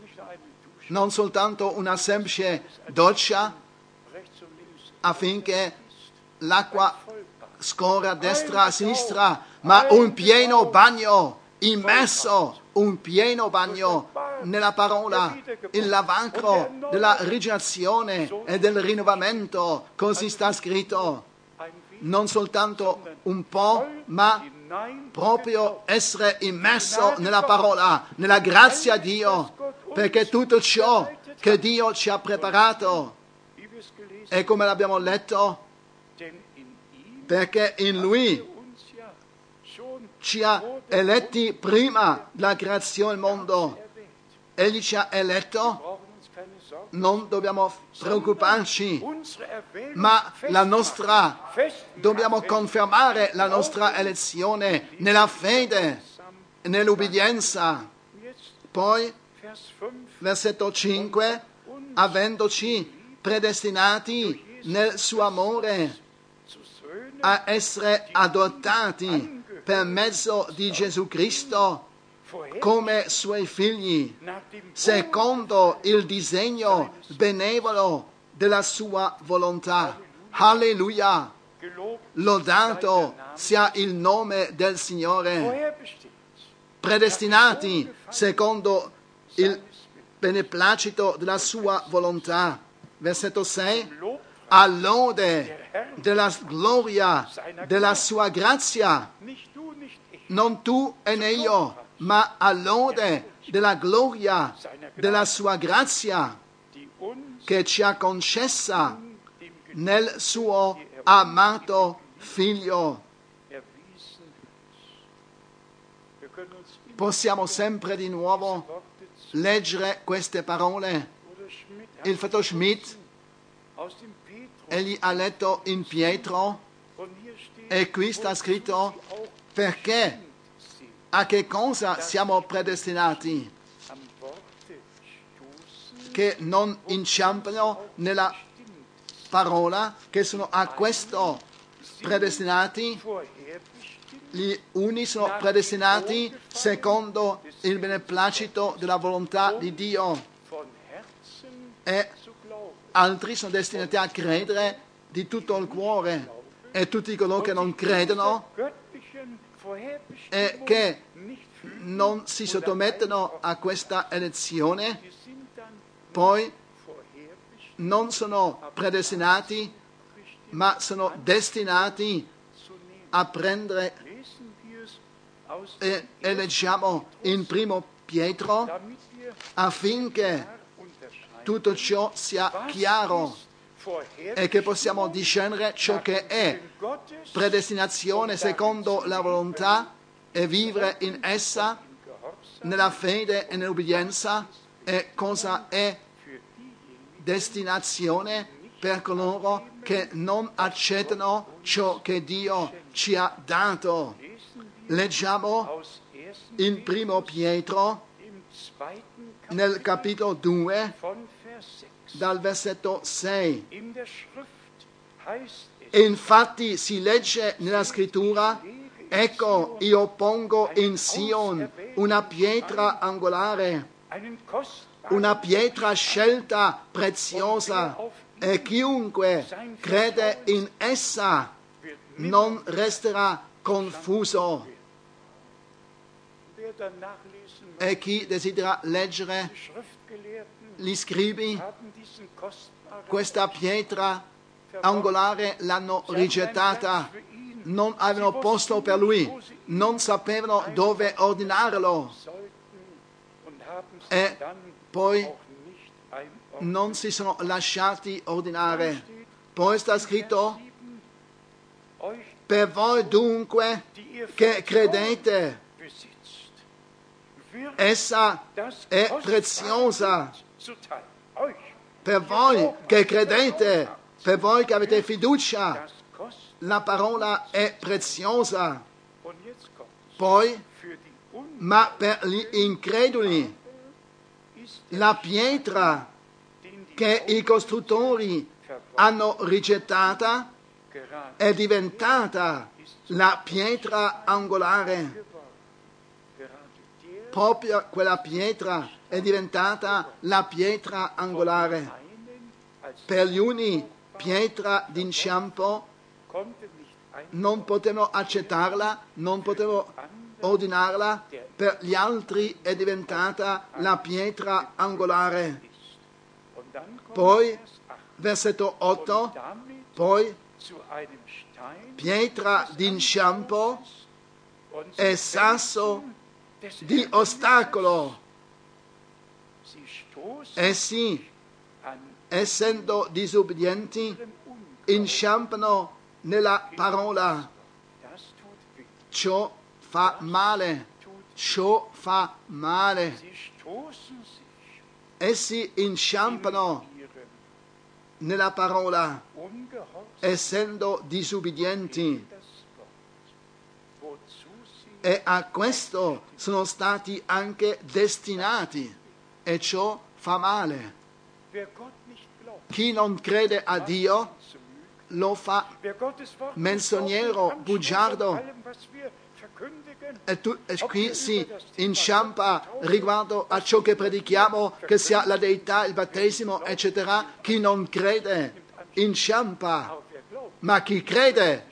S1: non soltanto una semplice doccia affinché l'acqua scorra a destra e a sinistra, ma un pieno bagno, immerso, un pieno bagno nella parola, il lavacro della rigenerazione e del rinnovamento, così sta scritto. Non soltanto un po', ma proprio essere immerso nella parola, nella grazia di Dio, perché tutto ciò che Dio ci ha preparato, e come l'abbiamo letto, perché in Lui ci ha eletti prima della creazione del mondo. Egli ci ha eletto, non dobbiamo preoccuparci, ma la nostra, dobbiamo confermare la nostra elezione nella fede, nell'ubbidienza. Poi, versetto 5, avendoci predestinati nel suo amore a essere adottati per mezzo di Gesù Cristo come suoi figli, secondo il disegno benevolo della sua volontà. Alleluia! Lodato sia il nome del Signore. Predestinati secondo il beneplacito della sua volontà. Versetto 6. All'ode della gloria della sua grazia. Non tu e né io, ma all'ode della gloria della sua grazia che ci ha concessa nel suo amato figlio. Possiamo sempre di nuovo leggere queste parole. Il fratello Schmidt, egli ha letto in Pietro e qui sta scritto perché a che cosa siamo predestinati? Che non inciampano nella parola, che sono a questo predestinati. Gli uni sono predestinati secondo il beneplacito della volontà di Dio e altri sono destinati a credere di tutto il cuore e tutti coloro che non credono e che non si sottomettono a questa elezione, poi non sono predestinati, ma sono destinati a prendere e, e leggiamo in primo Pietro affinché tutto ciò sia chiaro e che possiamo discernere ciò che è predestinazione secondo la volontà e vivere in essa nella fede e nell'ubbidienza e cosa è destinazione per coloro che non accettano ciò che Dio ci ha dato. Leggiamo in primo Pietro nel capitolo 2 dal versetto 6.
S2: In der Schrift heißt es,
S1: E infatti si legge nella scrittura, ecco io pongo in Sion una pietra angolare, una pietra scelta preziosa e chiunque crede in essa non resterà confuso. E chi desidera leggere gli scribi, questa pietra angolare l'hanno rigettata, non avevano posto per lui, non sapevano dove ordinarlo. e poi non si sono lasciati ordinare. Poi sta scritto, per voi dunque che credete, essa è preziosa. Per voi che credete, per voi che avete fiducia, la parola è preziosa. Poi, ma per gli increduli, la pietra che i costruttori hanno rigettata è diventata la pietra angolare. Proprio quella pietra è diventata la pietra angolare. Per gli uni pietra d'inciampo non potevano accettarla, non potevano ordinarla, per gli altri è diventata la pietra angolare. Poi,
S2: Vers 8.
S1: versetto 8,
S2: Und damit
S1: poi pietra d'inciampo e sasso di ostacolo. Essi,
S2: an
S1: essendo
S2: Unglauben.
S1: inciampano nella parola. Ciò fa male, ciò fa male. Essi inciampano nella parola, essendo
S2: sie
S1: E a questo sono stati anche destinati. E ciò fa male. Chi non crede a Dio lo fa Menzognero, bugiardo. e, tu, e qui si inciampa riguardo a ciò che predichiamo, che sia la deità, il battesimo, eccetera. Chi non crede inciampa, ma chi crede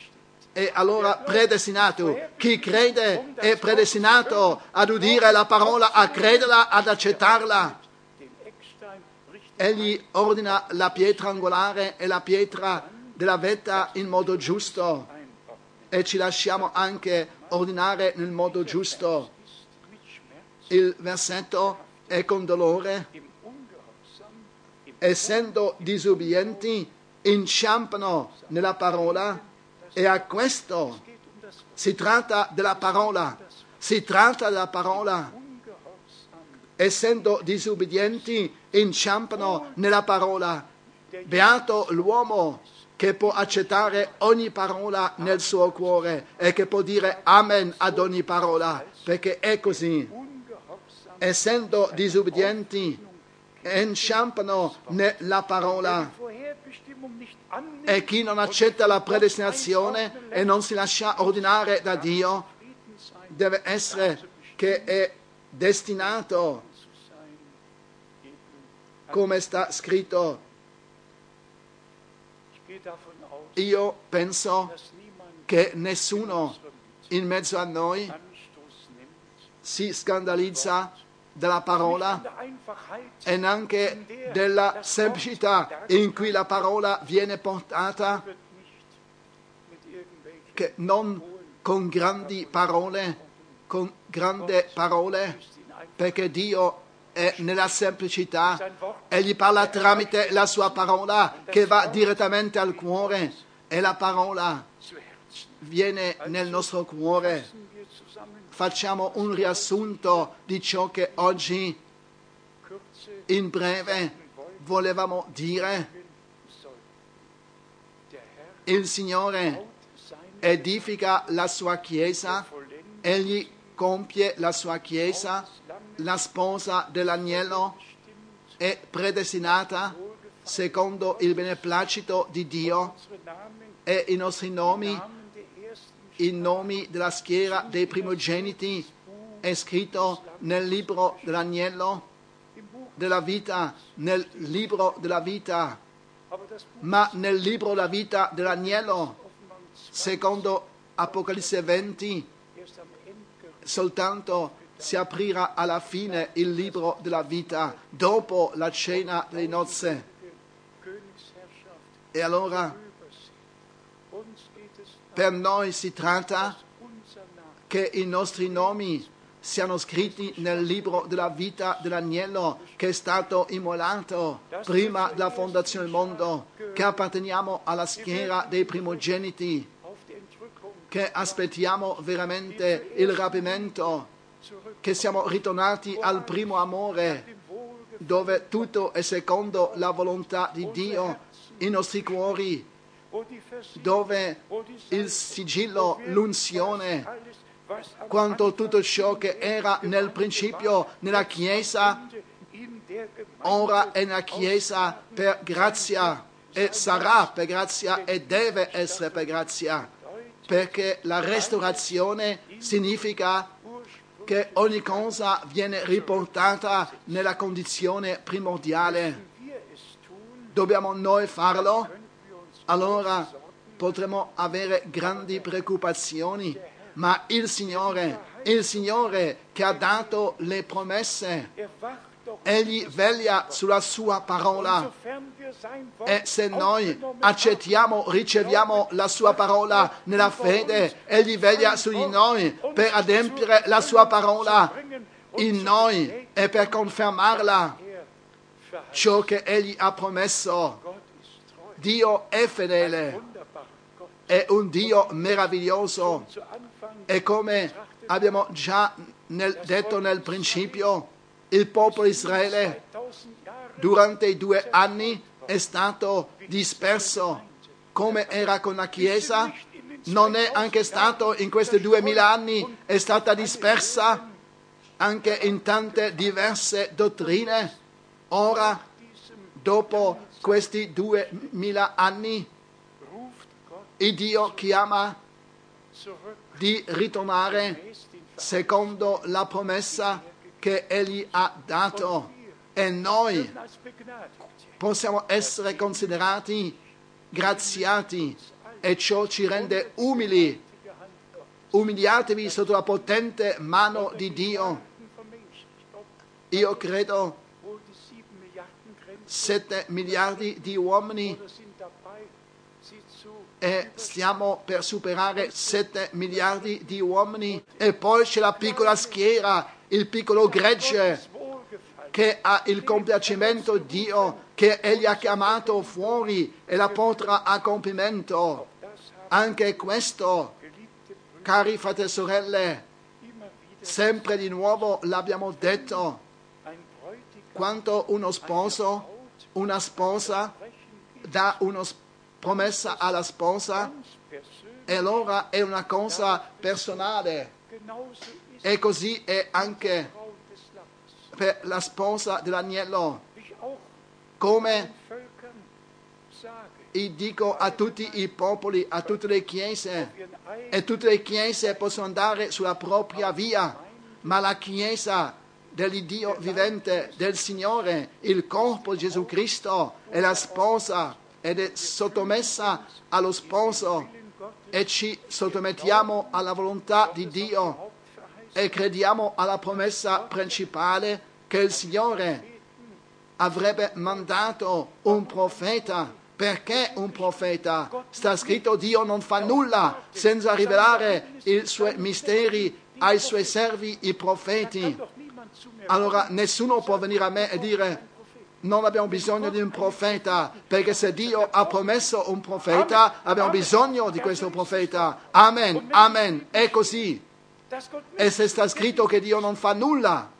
S1: è allora predestinato. Chi crede è predestinato ad udire la parola, a crederla, ad accettarla. Egli ordina la pietra angolare e la pietra della vetta in modo giusto e ci lasciamo anche ordinare nel modo giusto. Il versetto è con dolore, essendo disubbidienti, inciampano nella parola e a questo si tratta della parola, si tratta della parola. Essendo disubbidienti, inciampano nella parola. Beato l'uomo che può accettare ogni parola nel suo cuore e che può dire amen ad ogni parola, perché è così. Essendo disubbidienti, inciampano nella parola. E chi non accetta la predestinazione e non si lascia ordinare da Dio deve essere che è destinato, come sta scritto. Io penso che nessuno in mezzo a noi si scandalizza della parola e neanche della semplicità in cui la parola viene portata, che non con grandi parole, con grandi parole, perché Dio è nella semplicità. Egli parla tramite la sua parola che va direttamente al cuore e la parola viene nel nostro cuore. Facciamo un riassunto di ciò che oggi in breve volevamo dire. Il Signore edifica la sua Chiesa, egli compie la sua Chiesa, la sposa dell'agnello è predestinata, secondo il beneplacito di Dio e i nostri nomi, i nomi della schiera dei primogeniti, è scritto nel libro dell'agnello della vita, nel libro della vita, ma nel libro della vita dell'agnello,
S2: Offenbarung 2
S1: secondo Apocalisse 20,
S2: erst am Ende
S1: soltanto si aprirà alla fine il libro della vita, dopo la cena delle nozze. E allora per noi si tratta che i nostri nomi siano scritti nel libro della vita dell'agnello che è stato immolato prima della fondazione del mondo, che apparteniamo alla schiera dei primogeniti, che aspettiamo veramente il rapimento, che siamo ritornati al primo amore, dove tutto è secondo la volontà di Dio, i nostri cuori, dove il sigillo, l'unzione, quanto tutto ciò che era nel principio nella Chiesa, ora è nella Chiesa per grazia e sarà per grazia e deve essere per grazia, perché la restaurazione significa che ogni cosa viene riportata nella condizione primordiale. Dobbiamo noi farlo, allora potremo avere grandi preoccupazioni, ma il Signore, il Signore che ha dato le promesse, Egli veglia sulla sua parola e se noi accettiamo, riceviamo la sua parola nella fede, Egli veglia su di noi per adempiere la sua parola in noi e per confermarla
S2: er
S1: ciò che Egli ha promesso. Dio è fedele, è un Dio meraviglioso e come abbiamo già nel- detto nel principio, il popolo Israele
S2: 2000 Jahre
S1: durante due anni è stato disperso come era con la Chiesa, non è anche stato in questi duemila anni, è stata dispersa anche in tante diverse dottrine. Ora, dopo questi duemila anni, il Dio chiama di ritornare secondo la promessa che Egli ha dato. E noi possiamo essere considerati graziati e ciò ci rende umili. Umiliatevi sotto la potente mano di Dio. Io credo
S2: wohl die sieben Milliarden Grenzen
S1: 7 miliardi di uomini e stiamo per superare 7 miliardi di uomini. E poi c'è la piccola schiera, il piccolo
S2: Wohlgefallen.
S1: che ha il compiacimento di Dio, che Egli ha chiamato fuori e la porterà a compimento. Anche questo, cari fratelli e sorelle, sempre di nuovo l'abbiamo detto, quanto uno sposo, una sposa dà una promessa alla sposa allora è una cosa personale e così è anche per la sposa dell'agnello, come io dico a tutti i popoli, a tutte le chiese, e tutte le chiese possono andare sulla propria via, ma la chiesa dell'Iddio vivente, del Signore, il corpo di Gesù Cristo è la sposa ed è sottomessa allo sposo e ci sottomettiamo alla volontà di Dio e crediamo alla promessa principale che il Signore avrebbe mandato un profeta. Perché un profeta? Sta scritto Dio non fa nulla senza rivelare i suoi misteri ai suoi servi, i profeti. Allora nessuno può venire a me e dire non abbiamo bisogno di un profeta, perché se Dio ha promesso un profeta, abbiamo bisogno di questo profeta. Amen, amen, è così. E se sta scritto che Dio non fa nulla,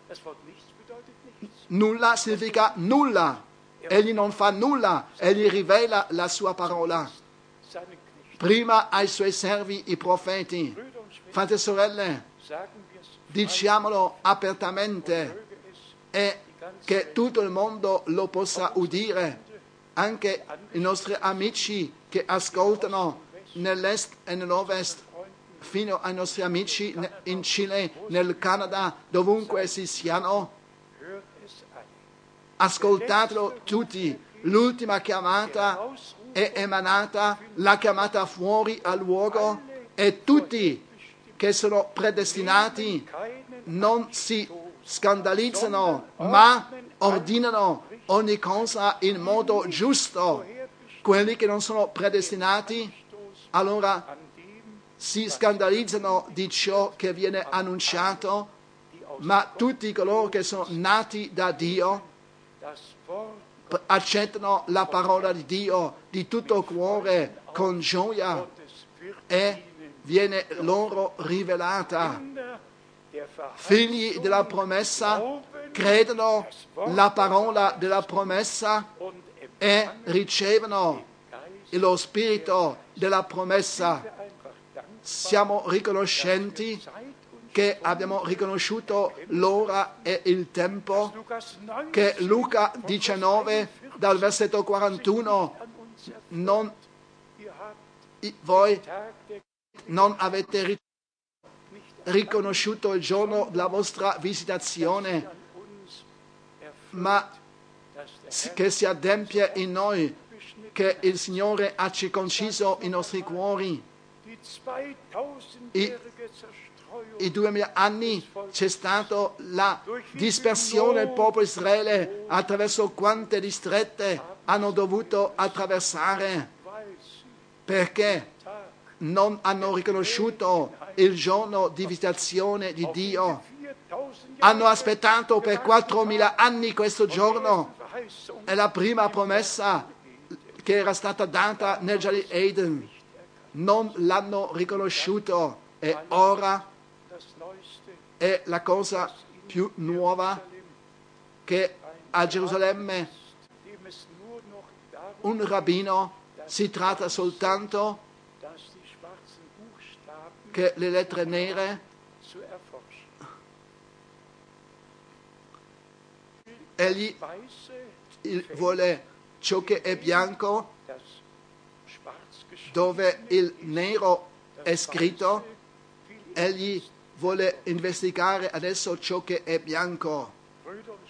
S1: nulla significa nulla. Egli non fa nulla, egli rivela la sua parola. Prima ai suoi servi, i profeti. Fratelli e sorelle, diciamolo apertamente. E che tutto il mondo lo possa udire. Anche i nostri amici che ascoltano nell'est e nell'ovest, fino ai nostri amici in Cile, nel Canada, dovunque si siano. Ascoltatelo tutti. L'ultima chiamata è emanata, la chiamata fuori al luogo e tutti che sono predestinati non si scandalizzano, ma ordinano ogni cosa in modo giusto. Quelli che non sono predestinati, allora si scandalizzano di ciò che viene annunciato, ma tutti coloro che sono nati da Dio accettano la parola di Dio di tutto cuore, con gioia e viene loro rivelata. Figli della promessa credono la parola della promessa e ricevono lo spirito della promessa. Siamo riconoscenti che abbiamo riconosciuto l'ora e il tempo
S2: Lukas 9
S1: che Luca 19 dal versetto 41
S2: an uns erfüllt.
S1: non, voi non avete riconosciuto il giorno della vostra visitazione, ma che si adempie in noi, che il Signore ha circonciso i nostri cuori.
S2: Die 2000-jährige Zerstreuung
S1: I duemila anni c'è stata la dispersione del popolo Israele attraverso quante distrette hanno dovuto attraversare perché non hanno riconosciuto il giorno di visitazione di Dio.
S2: 4000
S1: Hanno aspettato per 4.000 anni questo giorno. È la prima promessa che era stata data nel giardino Eden. Non l'hanno riconosciuto. E ora è la cosa più nuova che a Gerusalemme un rabbino si tratta soltanto che le lettere nere egli vuole ciò che è bianco dove il nero è scritto egli vuole investigare adesso ciò che è bianco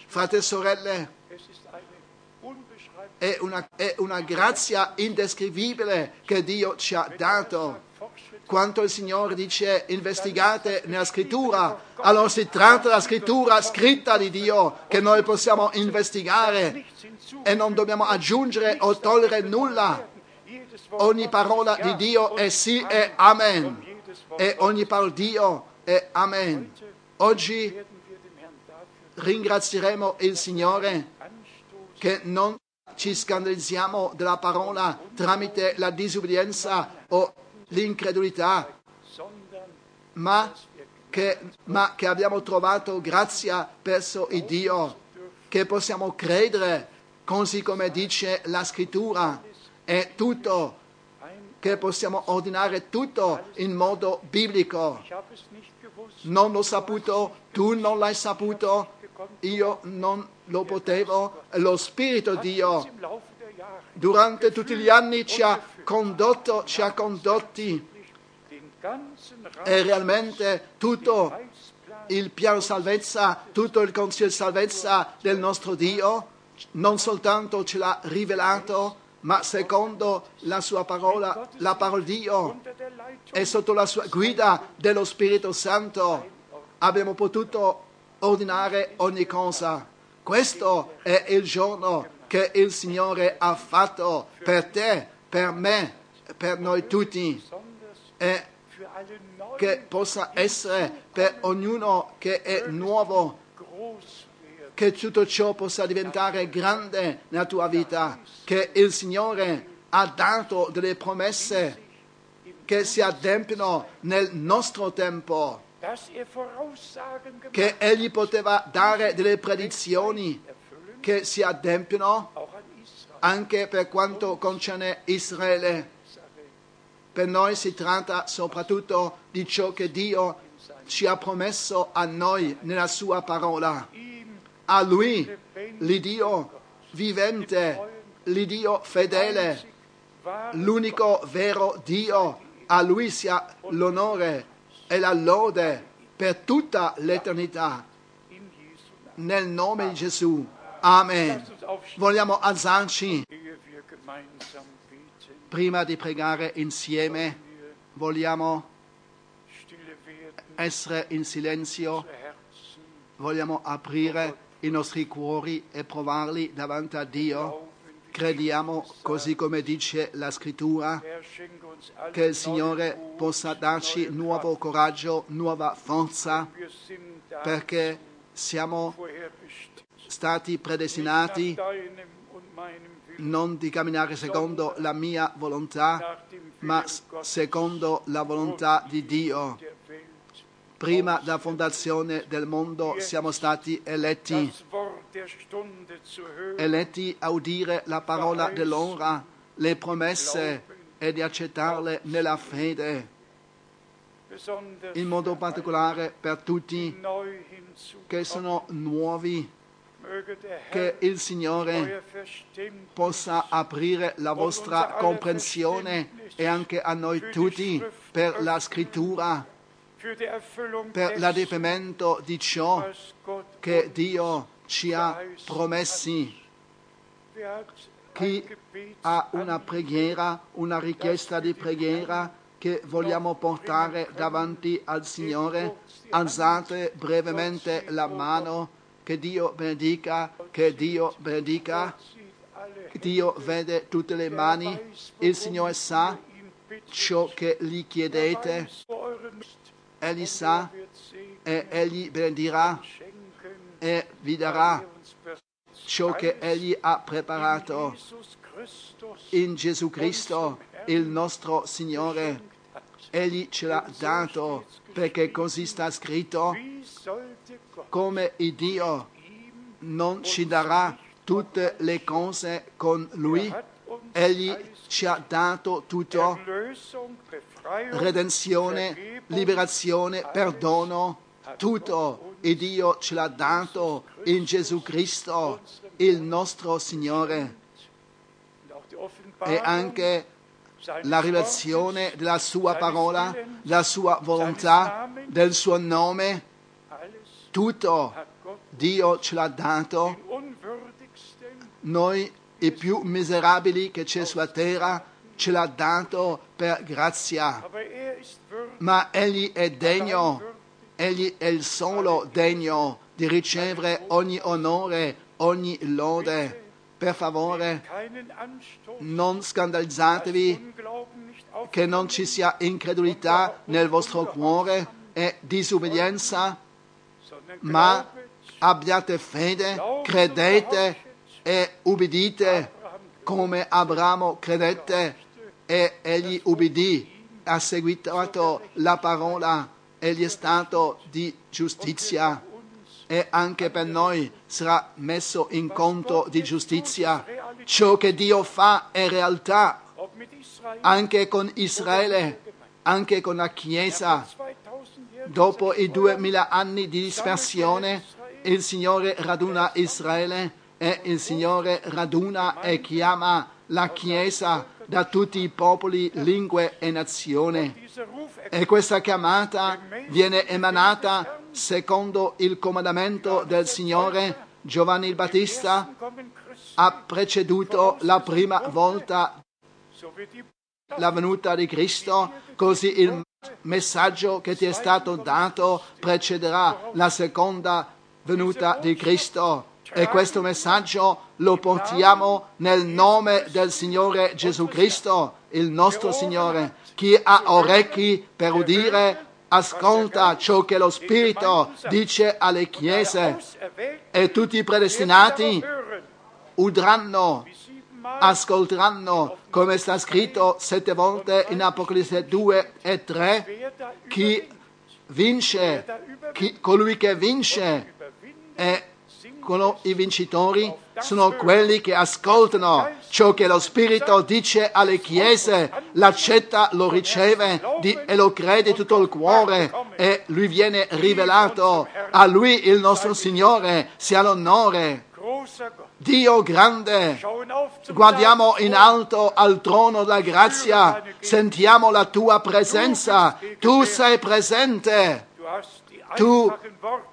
S1: fratelli e sorelle è una, è una grazia indescrivibile che Dio ci ha dato quanto il Signore dice investigate nella scrittura, allora si tratta della scrittura scritta di Dio che noi possiamo investigare e non dobbiamo aggiungere o togliere nulla. Ogni parola di Dio è sì e amen e ogni parola di Dio è amen. Oggi ringrazieremo il Signore che non ci scandalizziamo della parola tramite la disubbidienza o l'incredulità, ma che, ma che abbiamo trovato grazia presso il Dio, che possiamo credere così come dice la scrittura e tutto, che possiamo ordinare tutto in modo biblico. Non l'ho saputo, tu non l'hai saputo, io non lo potevo, lo Spirito di Dio durante tutti gli anni ci ha condotto, ci ha condotti. E realmente tutto il piano salvezza, tutto il consiglio di salvezza del nostro Dio, non soltanto ce l'ha rivelato, ma secondo la sua parola, la parola di Dio e sotto la sua guida dello Spirito Santo abbiamo potuto ordinare ogni cosa. Questo è il giorno che il Signore ha fatto per te, per me, per noi tutti e che possa essere per ognuno che è nuovo. Che tutto ciò possa diventare grande nella tua vita, che il Signore ha dato delle promesse che si adempiono nel nostro tempo, che Egli poteva dare delle predizioni che si adempiono anche per quanto concerne Israele. Per noi si tratta soprattutto di ciò che Dio ci ha promesso a noi nella sua parola. A Lui, l'Iddio vivente, l'Iddio fedele, l'unico vero Dio. A Lui sia l'onore e la lode per tutta l'eternità. Nel nome di Gesù. Amen. Vogliamo alzarci prima di pregare insieme. Vogliamo essere in silenzio. Vogliamo aprire i nostri cuori e provarli davanti a Dio. Crediamo, così come dice la scrittura, che il Signore possa darci nuovo coraggio, nuova forza, perché siamo stati predestinati non di camminare secondo la mia volontà, ma secondo la volontà di Dio. Prima della fondazione del mondo siamo stati eletti, eletti a udire la parola dell'ora, le promesse e di accettarle nella fede, in modo particolare per tutti che sono nuovi, che il Signore possa aprire la vostra comprensione e anche a noi tutti per la scrittura, per l'adempimento di ciò che Dio ci ha promessi. Chi ha una preghiera, una richiesta di preghiera che vogliamo portare davanti al Signore, alzate brevemente la mano, che Dio benedica, che Dio benedica. Dio vede tutte le mani, il Signore sa ciò che gli chiedete, Egli sa e Egli benedirà e vi darà ciò che Egli ha preparato in Gesù Cristo, il nostro Signore. Egli ce l'ha dato perché così sta scritto come il Dio non ci darà tutte le cose con Lui. Egli ci ha dato tutto, redenzione, liberazione, perdono, tutto. Il Dio ce l'ha dato in Gesù Cristo, il nostro Signore. E anche la rivelazione della sua parola, della sua volontà, del suo nome, tutto Dio ce l'ha dato. Noi, i più miserabili che c'è sulla terra, ce l'ha dato per grazia.
S2: er
S1: Ma Egli è degno, Egli è il solo degno di ricevere ogni onore, ogni lode. Per favore, non scandalizzatevi che non ci sia incredulità nel vostro cuore e disobbedienza, ma abbiate fede, credete e ubbidite come Abramo credette e egli ubbidì, ha seguitato la parola, egli è stato di giustizia e anche per noi sarà messo in conto di giustizia. Ciò che Dio fa è realtà anche con Israele, anche con la Chiesa.
S2: 2000 Jahren
S1: Dopo i duemila anni di dispersione, il Signore raduna Israele e il Signore raduna e chiama la Chiesa da tutti i popoli, lingue e nazioni. E questa chiamata viene emanata secondo il comandamento del Signore. Giovanni il Battista ha preceduto la prima volta la venuta di Cristo, così il messaggio che ti è stato dato precederà la seconda venuta di Cristo. E questo messaggio lo portiamo nel nome del Signore Gesù Cristo, il nostro Signore. Chi ha orecchi per udire, ascolta ciò che lo Spirito dice alle chiese e tutti i predestinati udranno ascolteranno, come sta scritto sette volte in Apocalisse 2 e 3,
S2: wer da
S1: chi vince, chi- colui che vince e con i vincitori? Sono quelli che ascoltano ciò che lo Spirito dice alle chiese, l'accetta, lo riceve di- e lo crede tutto il cuore. E lui viene rivelato. A lui il nostro Signore sia l'onore. Dio grande, guardiamo in alto al trono della grazia, sentiamo la tua presenza, tu sei presente, Tu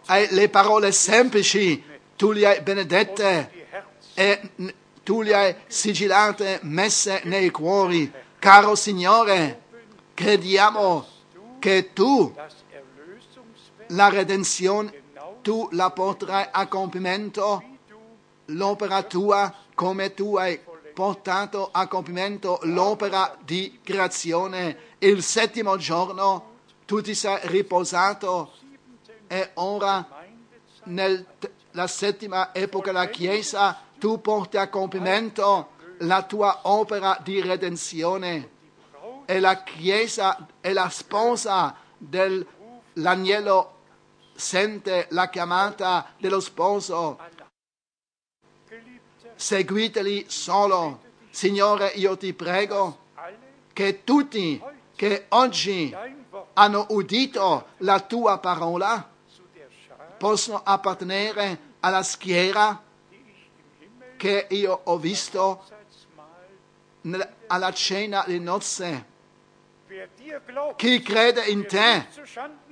S1: hai le parole semplici, tu le hai benedette e tu le hai sigillate, messe nei cuori. Caro Signore, crediamo che tu la redenzione, tu la porterai a compimento, l'opera tua come tu hai portato a compimento l'opera di creazione. Il settimo giorno tu ti sei riposato e ora nella settima epoca della Chiesa tu porti a compimento la tua opera di redenzione e la Chiesa è la sposa dell'agnello sente la chiamata dello sposo seguiteli solo. Signore, io ti prego che tutti che oggi hanno udito la tua parola possono appartenere alla schiera che io ho visto alla cena di nozze. Chi crede in te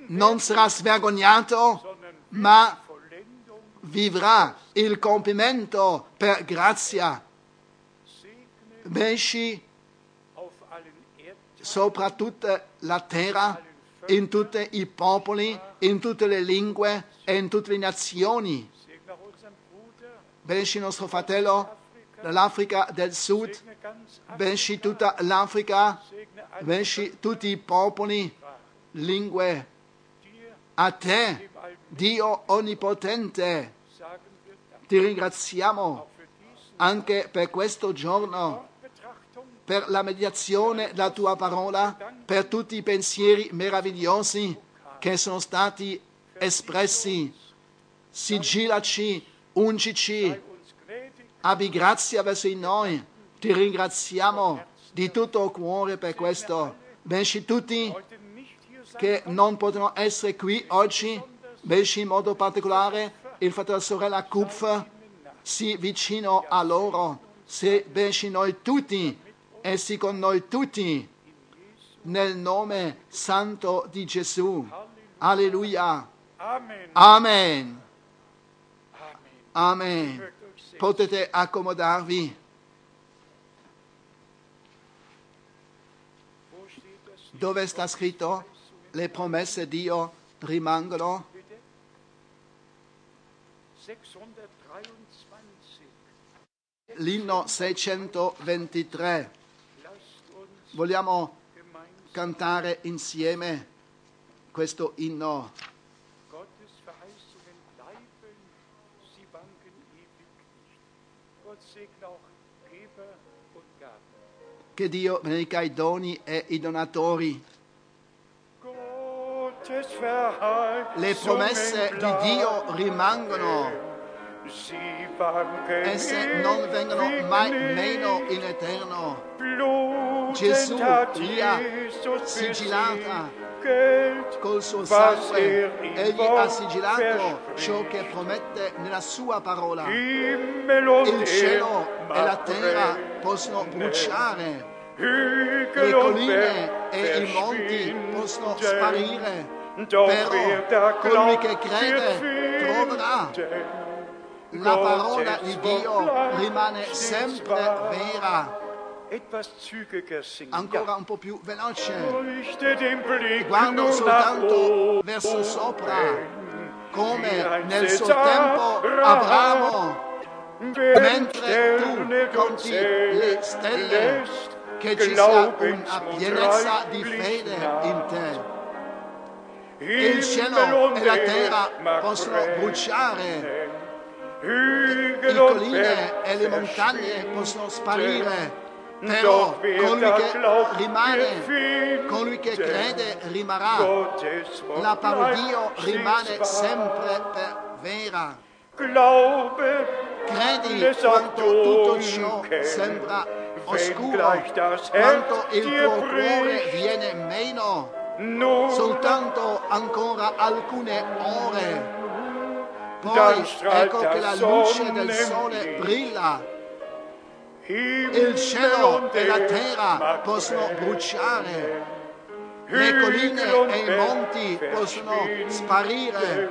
S1: non sarà svergognato, ma vivrà il compimento per grazia.
S2: Erdteilen,
S1: sopra tutta la terra, in tutti i popoli, in tutte le lingue e in tutte le nazioni. Benci nostro fratello dall'Africa del Sud, benci tutta l'Africa, benci tutti i popoli, lingue. A te, Dio Onnipotente, ti ringraziamo anche per questo giorno, per la mediazione della tua parola, per tutti i pensieri meravigliosi che sono stati espressi. Sigillaci, ungici, abbi grazia verso di noi. Ti ringraziamo di tutto cuore per questo. Benci tutti che non potranno essere qui oggi, benci in modo particolare il fratello e la sorella Kupfer, si vicino a loro, se benci noi tutti, essi con noi tutti, nel nome santo di Gesù. Alleluia.
S2: Amen.
S1: Amen.
S2: Amen.
S1: Potete accomodarvi. Dove sta scritto? Le promesse di Dio rimangono.
S2: Bitte? 623.
S1: L'inno 623.
S2: Lasst uns
S1: Vogliamo cantare insieme questo inno. Che Dio benedica i doni e i donatori. Le promesse di Dio rimangono.
S2: Wanken
S1: Esse non vengono mai meno in eterno. Gesù li ha sigillata Col suo sangue egli ha sigillato ciò che promette nella sua parola. Il cielo e la terra possono bruciare, le colline e i monti possono sparire, però colui che crede troverà. La parola di Dio rimane sempre vera. Ancora un po' più veloce. Guardo soltanto verso sopra, come nel suo tempo Abramo, mentre tu conti le stelle, che ci sia una pienezza di fede in te. Il cielo e la terra possono bruciare, le colline e le montagne possono sparire, però colui che rimane, colui che crede rimarrà.
S2: Wort
S1: La parola di Dio rimane sempre per vera. Credi quanto tutto ciò sembra oscuro, quanto il tuo cuore viene meno, soltanto ancora alcune ore. Poi ecco che la luce del sole brilla, il cielo e la terra possono bruciare, le colline e i monti possono sparire,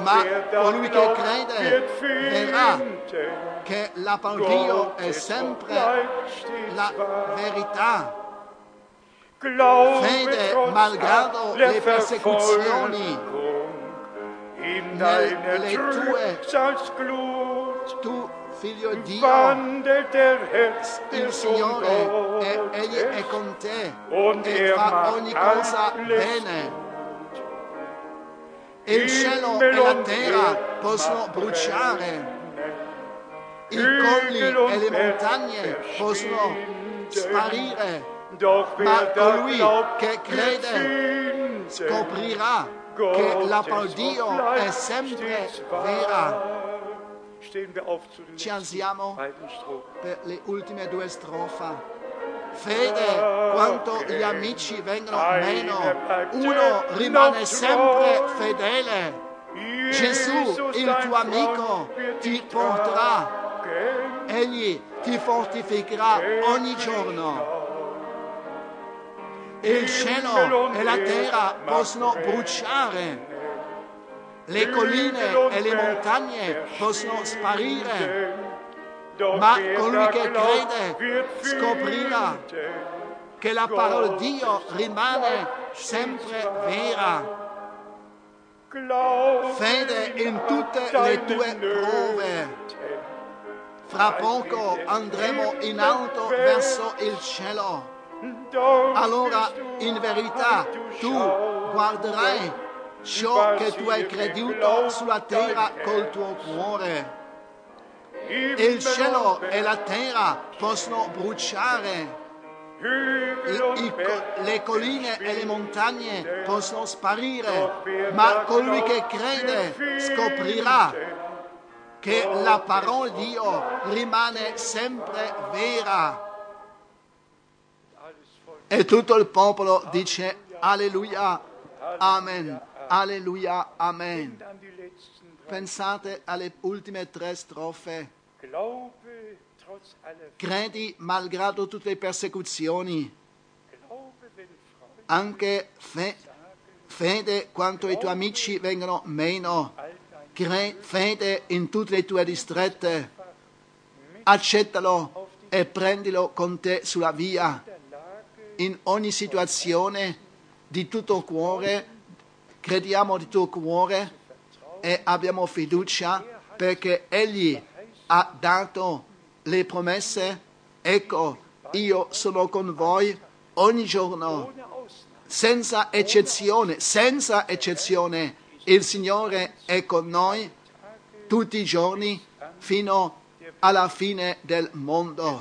S1: ma colui che crede verrà che la Dio è sempre la verità. Fede malgrado le persecuzioni. nelle tue tu figlio di Dio. il Signore è, egli è con te e fa ogni cosa bene. Il cielo e la terra possono bruciare. i colli e le montagne possono sparire. Ma colui che crede scoprirà che la parola di Dio è sempre vera. Ci alziamo per le ultime due strofe. Fede quanto gli amici vengono meno, uno rimane sempre fedele. Gesù, il tuo amico, ti porterà, egli ti fortificherà ogni giorno. il cielo e la terra possono bruciare, le colline e le montagne possono sparire, ma colui che crede scoprirà che la parola di Dio rimane sempre vera. Fede in tutte le tue prove. Fra poco andremo in alto verso il cielo. allora in verità tu guarderai ciò che tu hai creduto sulla terra col tuo cuore. Il cielo e la terra possono bruciare, I, i, le colline e le montagne possono sparire, ma colui che crede scoprirà che la parola di Dio rimane sempre vera. E tutto il popolo dice alleluia, amen, alleluia, amen. Pensate alle ultime tre strofe. Credi malgrado tutte le persecuzioni. Anche fe- fede quanto i tuoi amici vengono meno. Cre- fede in tutte le tue distrette. Accettalo e prendilo con te sulla via in ogni situazione di tutto cuore, crediamo di tutto cuore e abbiamo fiducia perché Egli ha dato le promesse. Ecco, io sono con voi ogni giorno, senza eccezione, senza eccezione. Il Signore è con noi tutti i giorni fino alla fine del mondo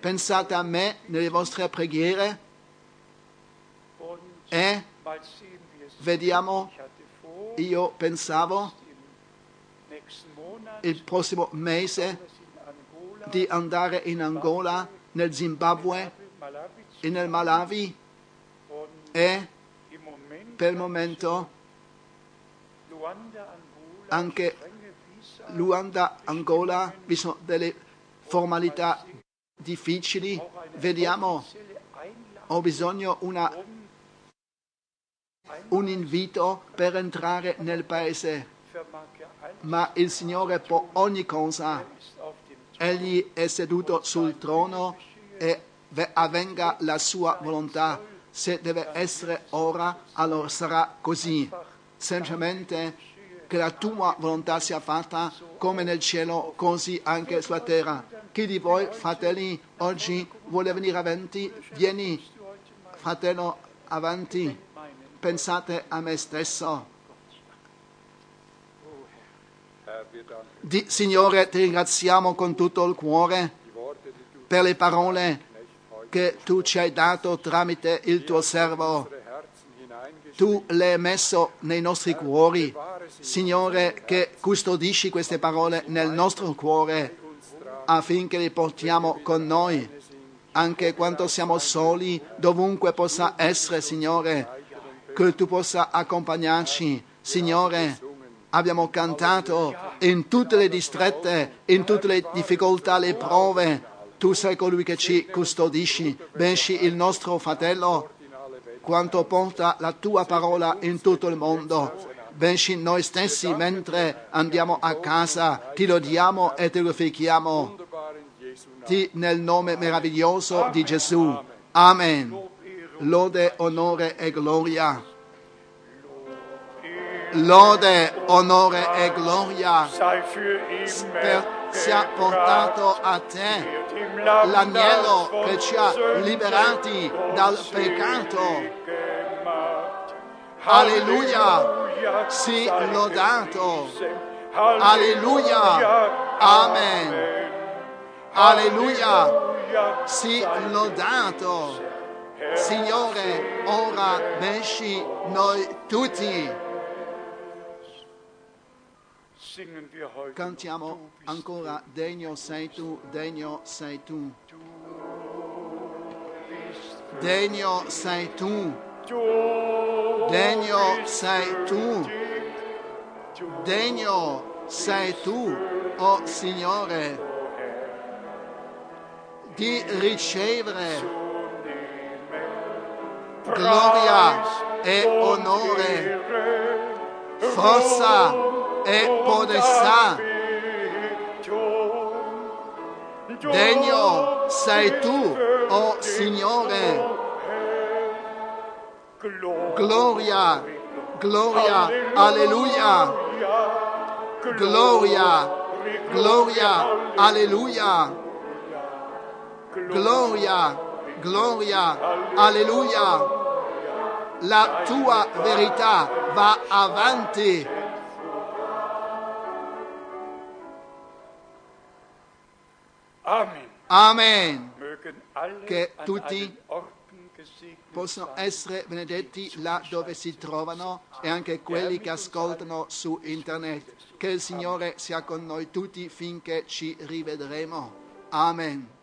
S1: pensate a me nelle vostre preghiere e vediamo, io pensavo il prossimo mese di andare in Angola, nel Zimbabwe e nel Malawi e per il momento anche Luanda, Angola, vi sono delle formalità difficili, vediamo, ho bisogno una, un invito per entrare nel paese, ma il Signore può ogni cosa. Egli è seduto sul trono e avvenga la sua volontà. Se deve essere ora, allora sarà così. Semplicemente che la tua volontà sia fatta come nel cielo, così anche sulla terra. Chi di voi, fratelli, oggi vuole venire avanti? Vieni, fratello, avanti. Pensate a me stesso. Di, Signore, ti ringraziamo con tutto il cuore per le parole che tu ci hai dato tramite il tuo servo. Tu le hai messo nei nostri cuori. Signore, che custodisci queste parole nel nostro cuore affinché li portiamo con noi, anche quando siamo soli, dovunque possa essere, Signore, che tu possa accompagnarci, Signore, abbiamo cantato in tutte le distrette, in tutte le difficoltà, le prove. Tu sei colui che ci custodisci, benci il nostro fratello, quanto porta la tua parola in tutto il mondo. Benci noi stessi mentre andiamo a casa, ti lodiamo e ti glorifichiamo ti- nel nome meraviglioso di Gesù. Amen. Lode, onore e gloria. Lode, onore e gloria per, sia portato a te l'agnello che ci ha liberati dal peccato. Alleluia. Sì, lodato. Alleluia. Amen. Alleluia. Sì, lodato. Signore, ora benci noi tutti. Cantiamo ancora, degno sei tu, degno sei tu. Degno sei tu, degno sei tu, degno sei tu, oh Signore, di ricevere gloria e onore, forza e potestà. Degno sei tu, oh Signore, gloria, gloria, alleluia, gloria, gloria, alleluia, gloria, gloria, alleluia. La tua verità va avanti.
S2: Amen.
S1: Che tutti possono
S2: sein.
S1: essere benedetti là dove si trovano e anche quelli che ascoltano su internet. Che il Signore sia con noi tutti finché ci rivedremo. Amen.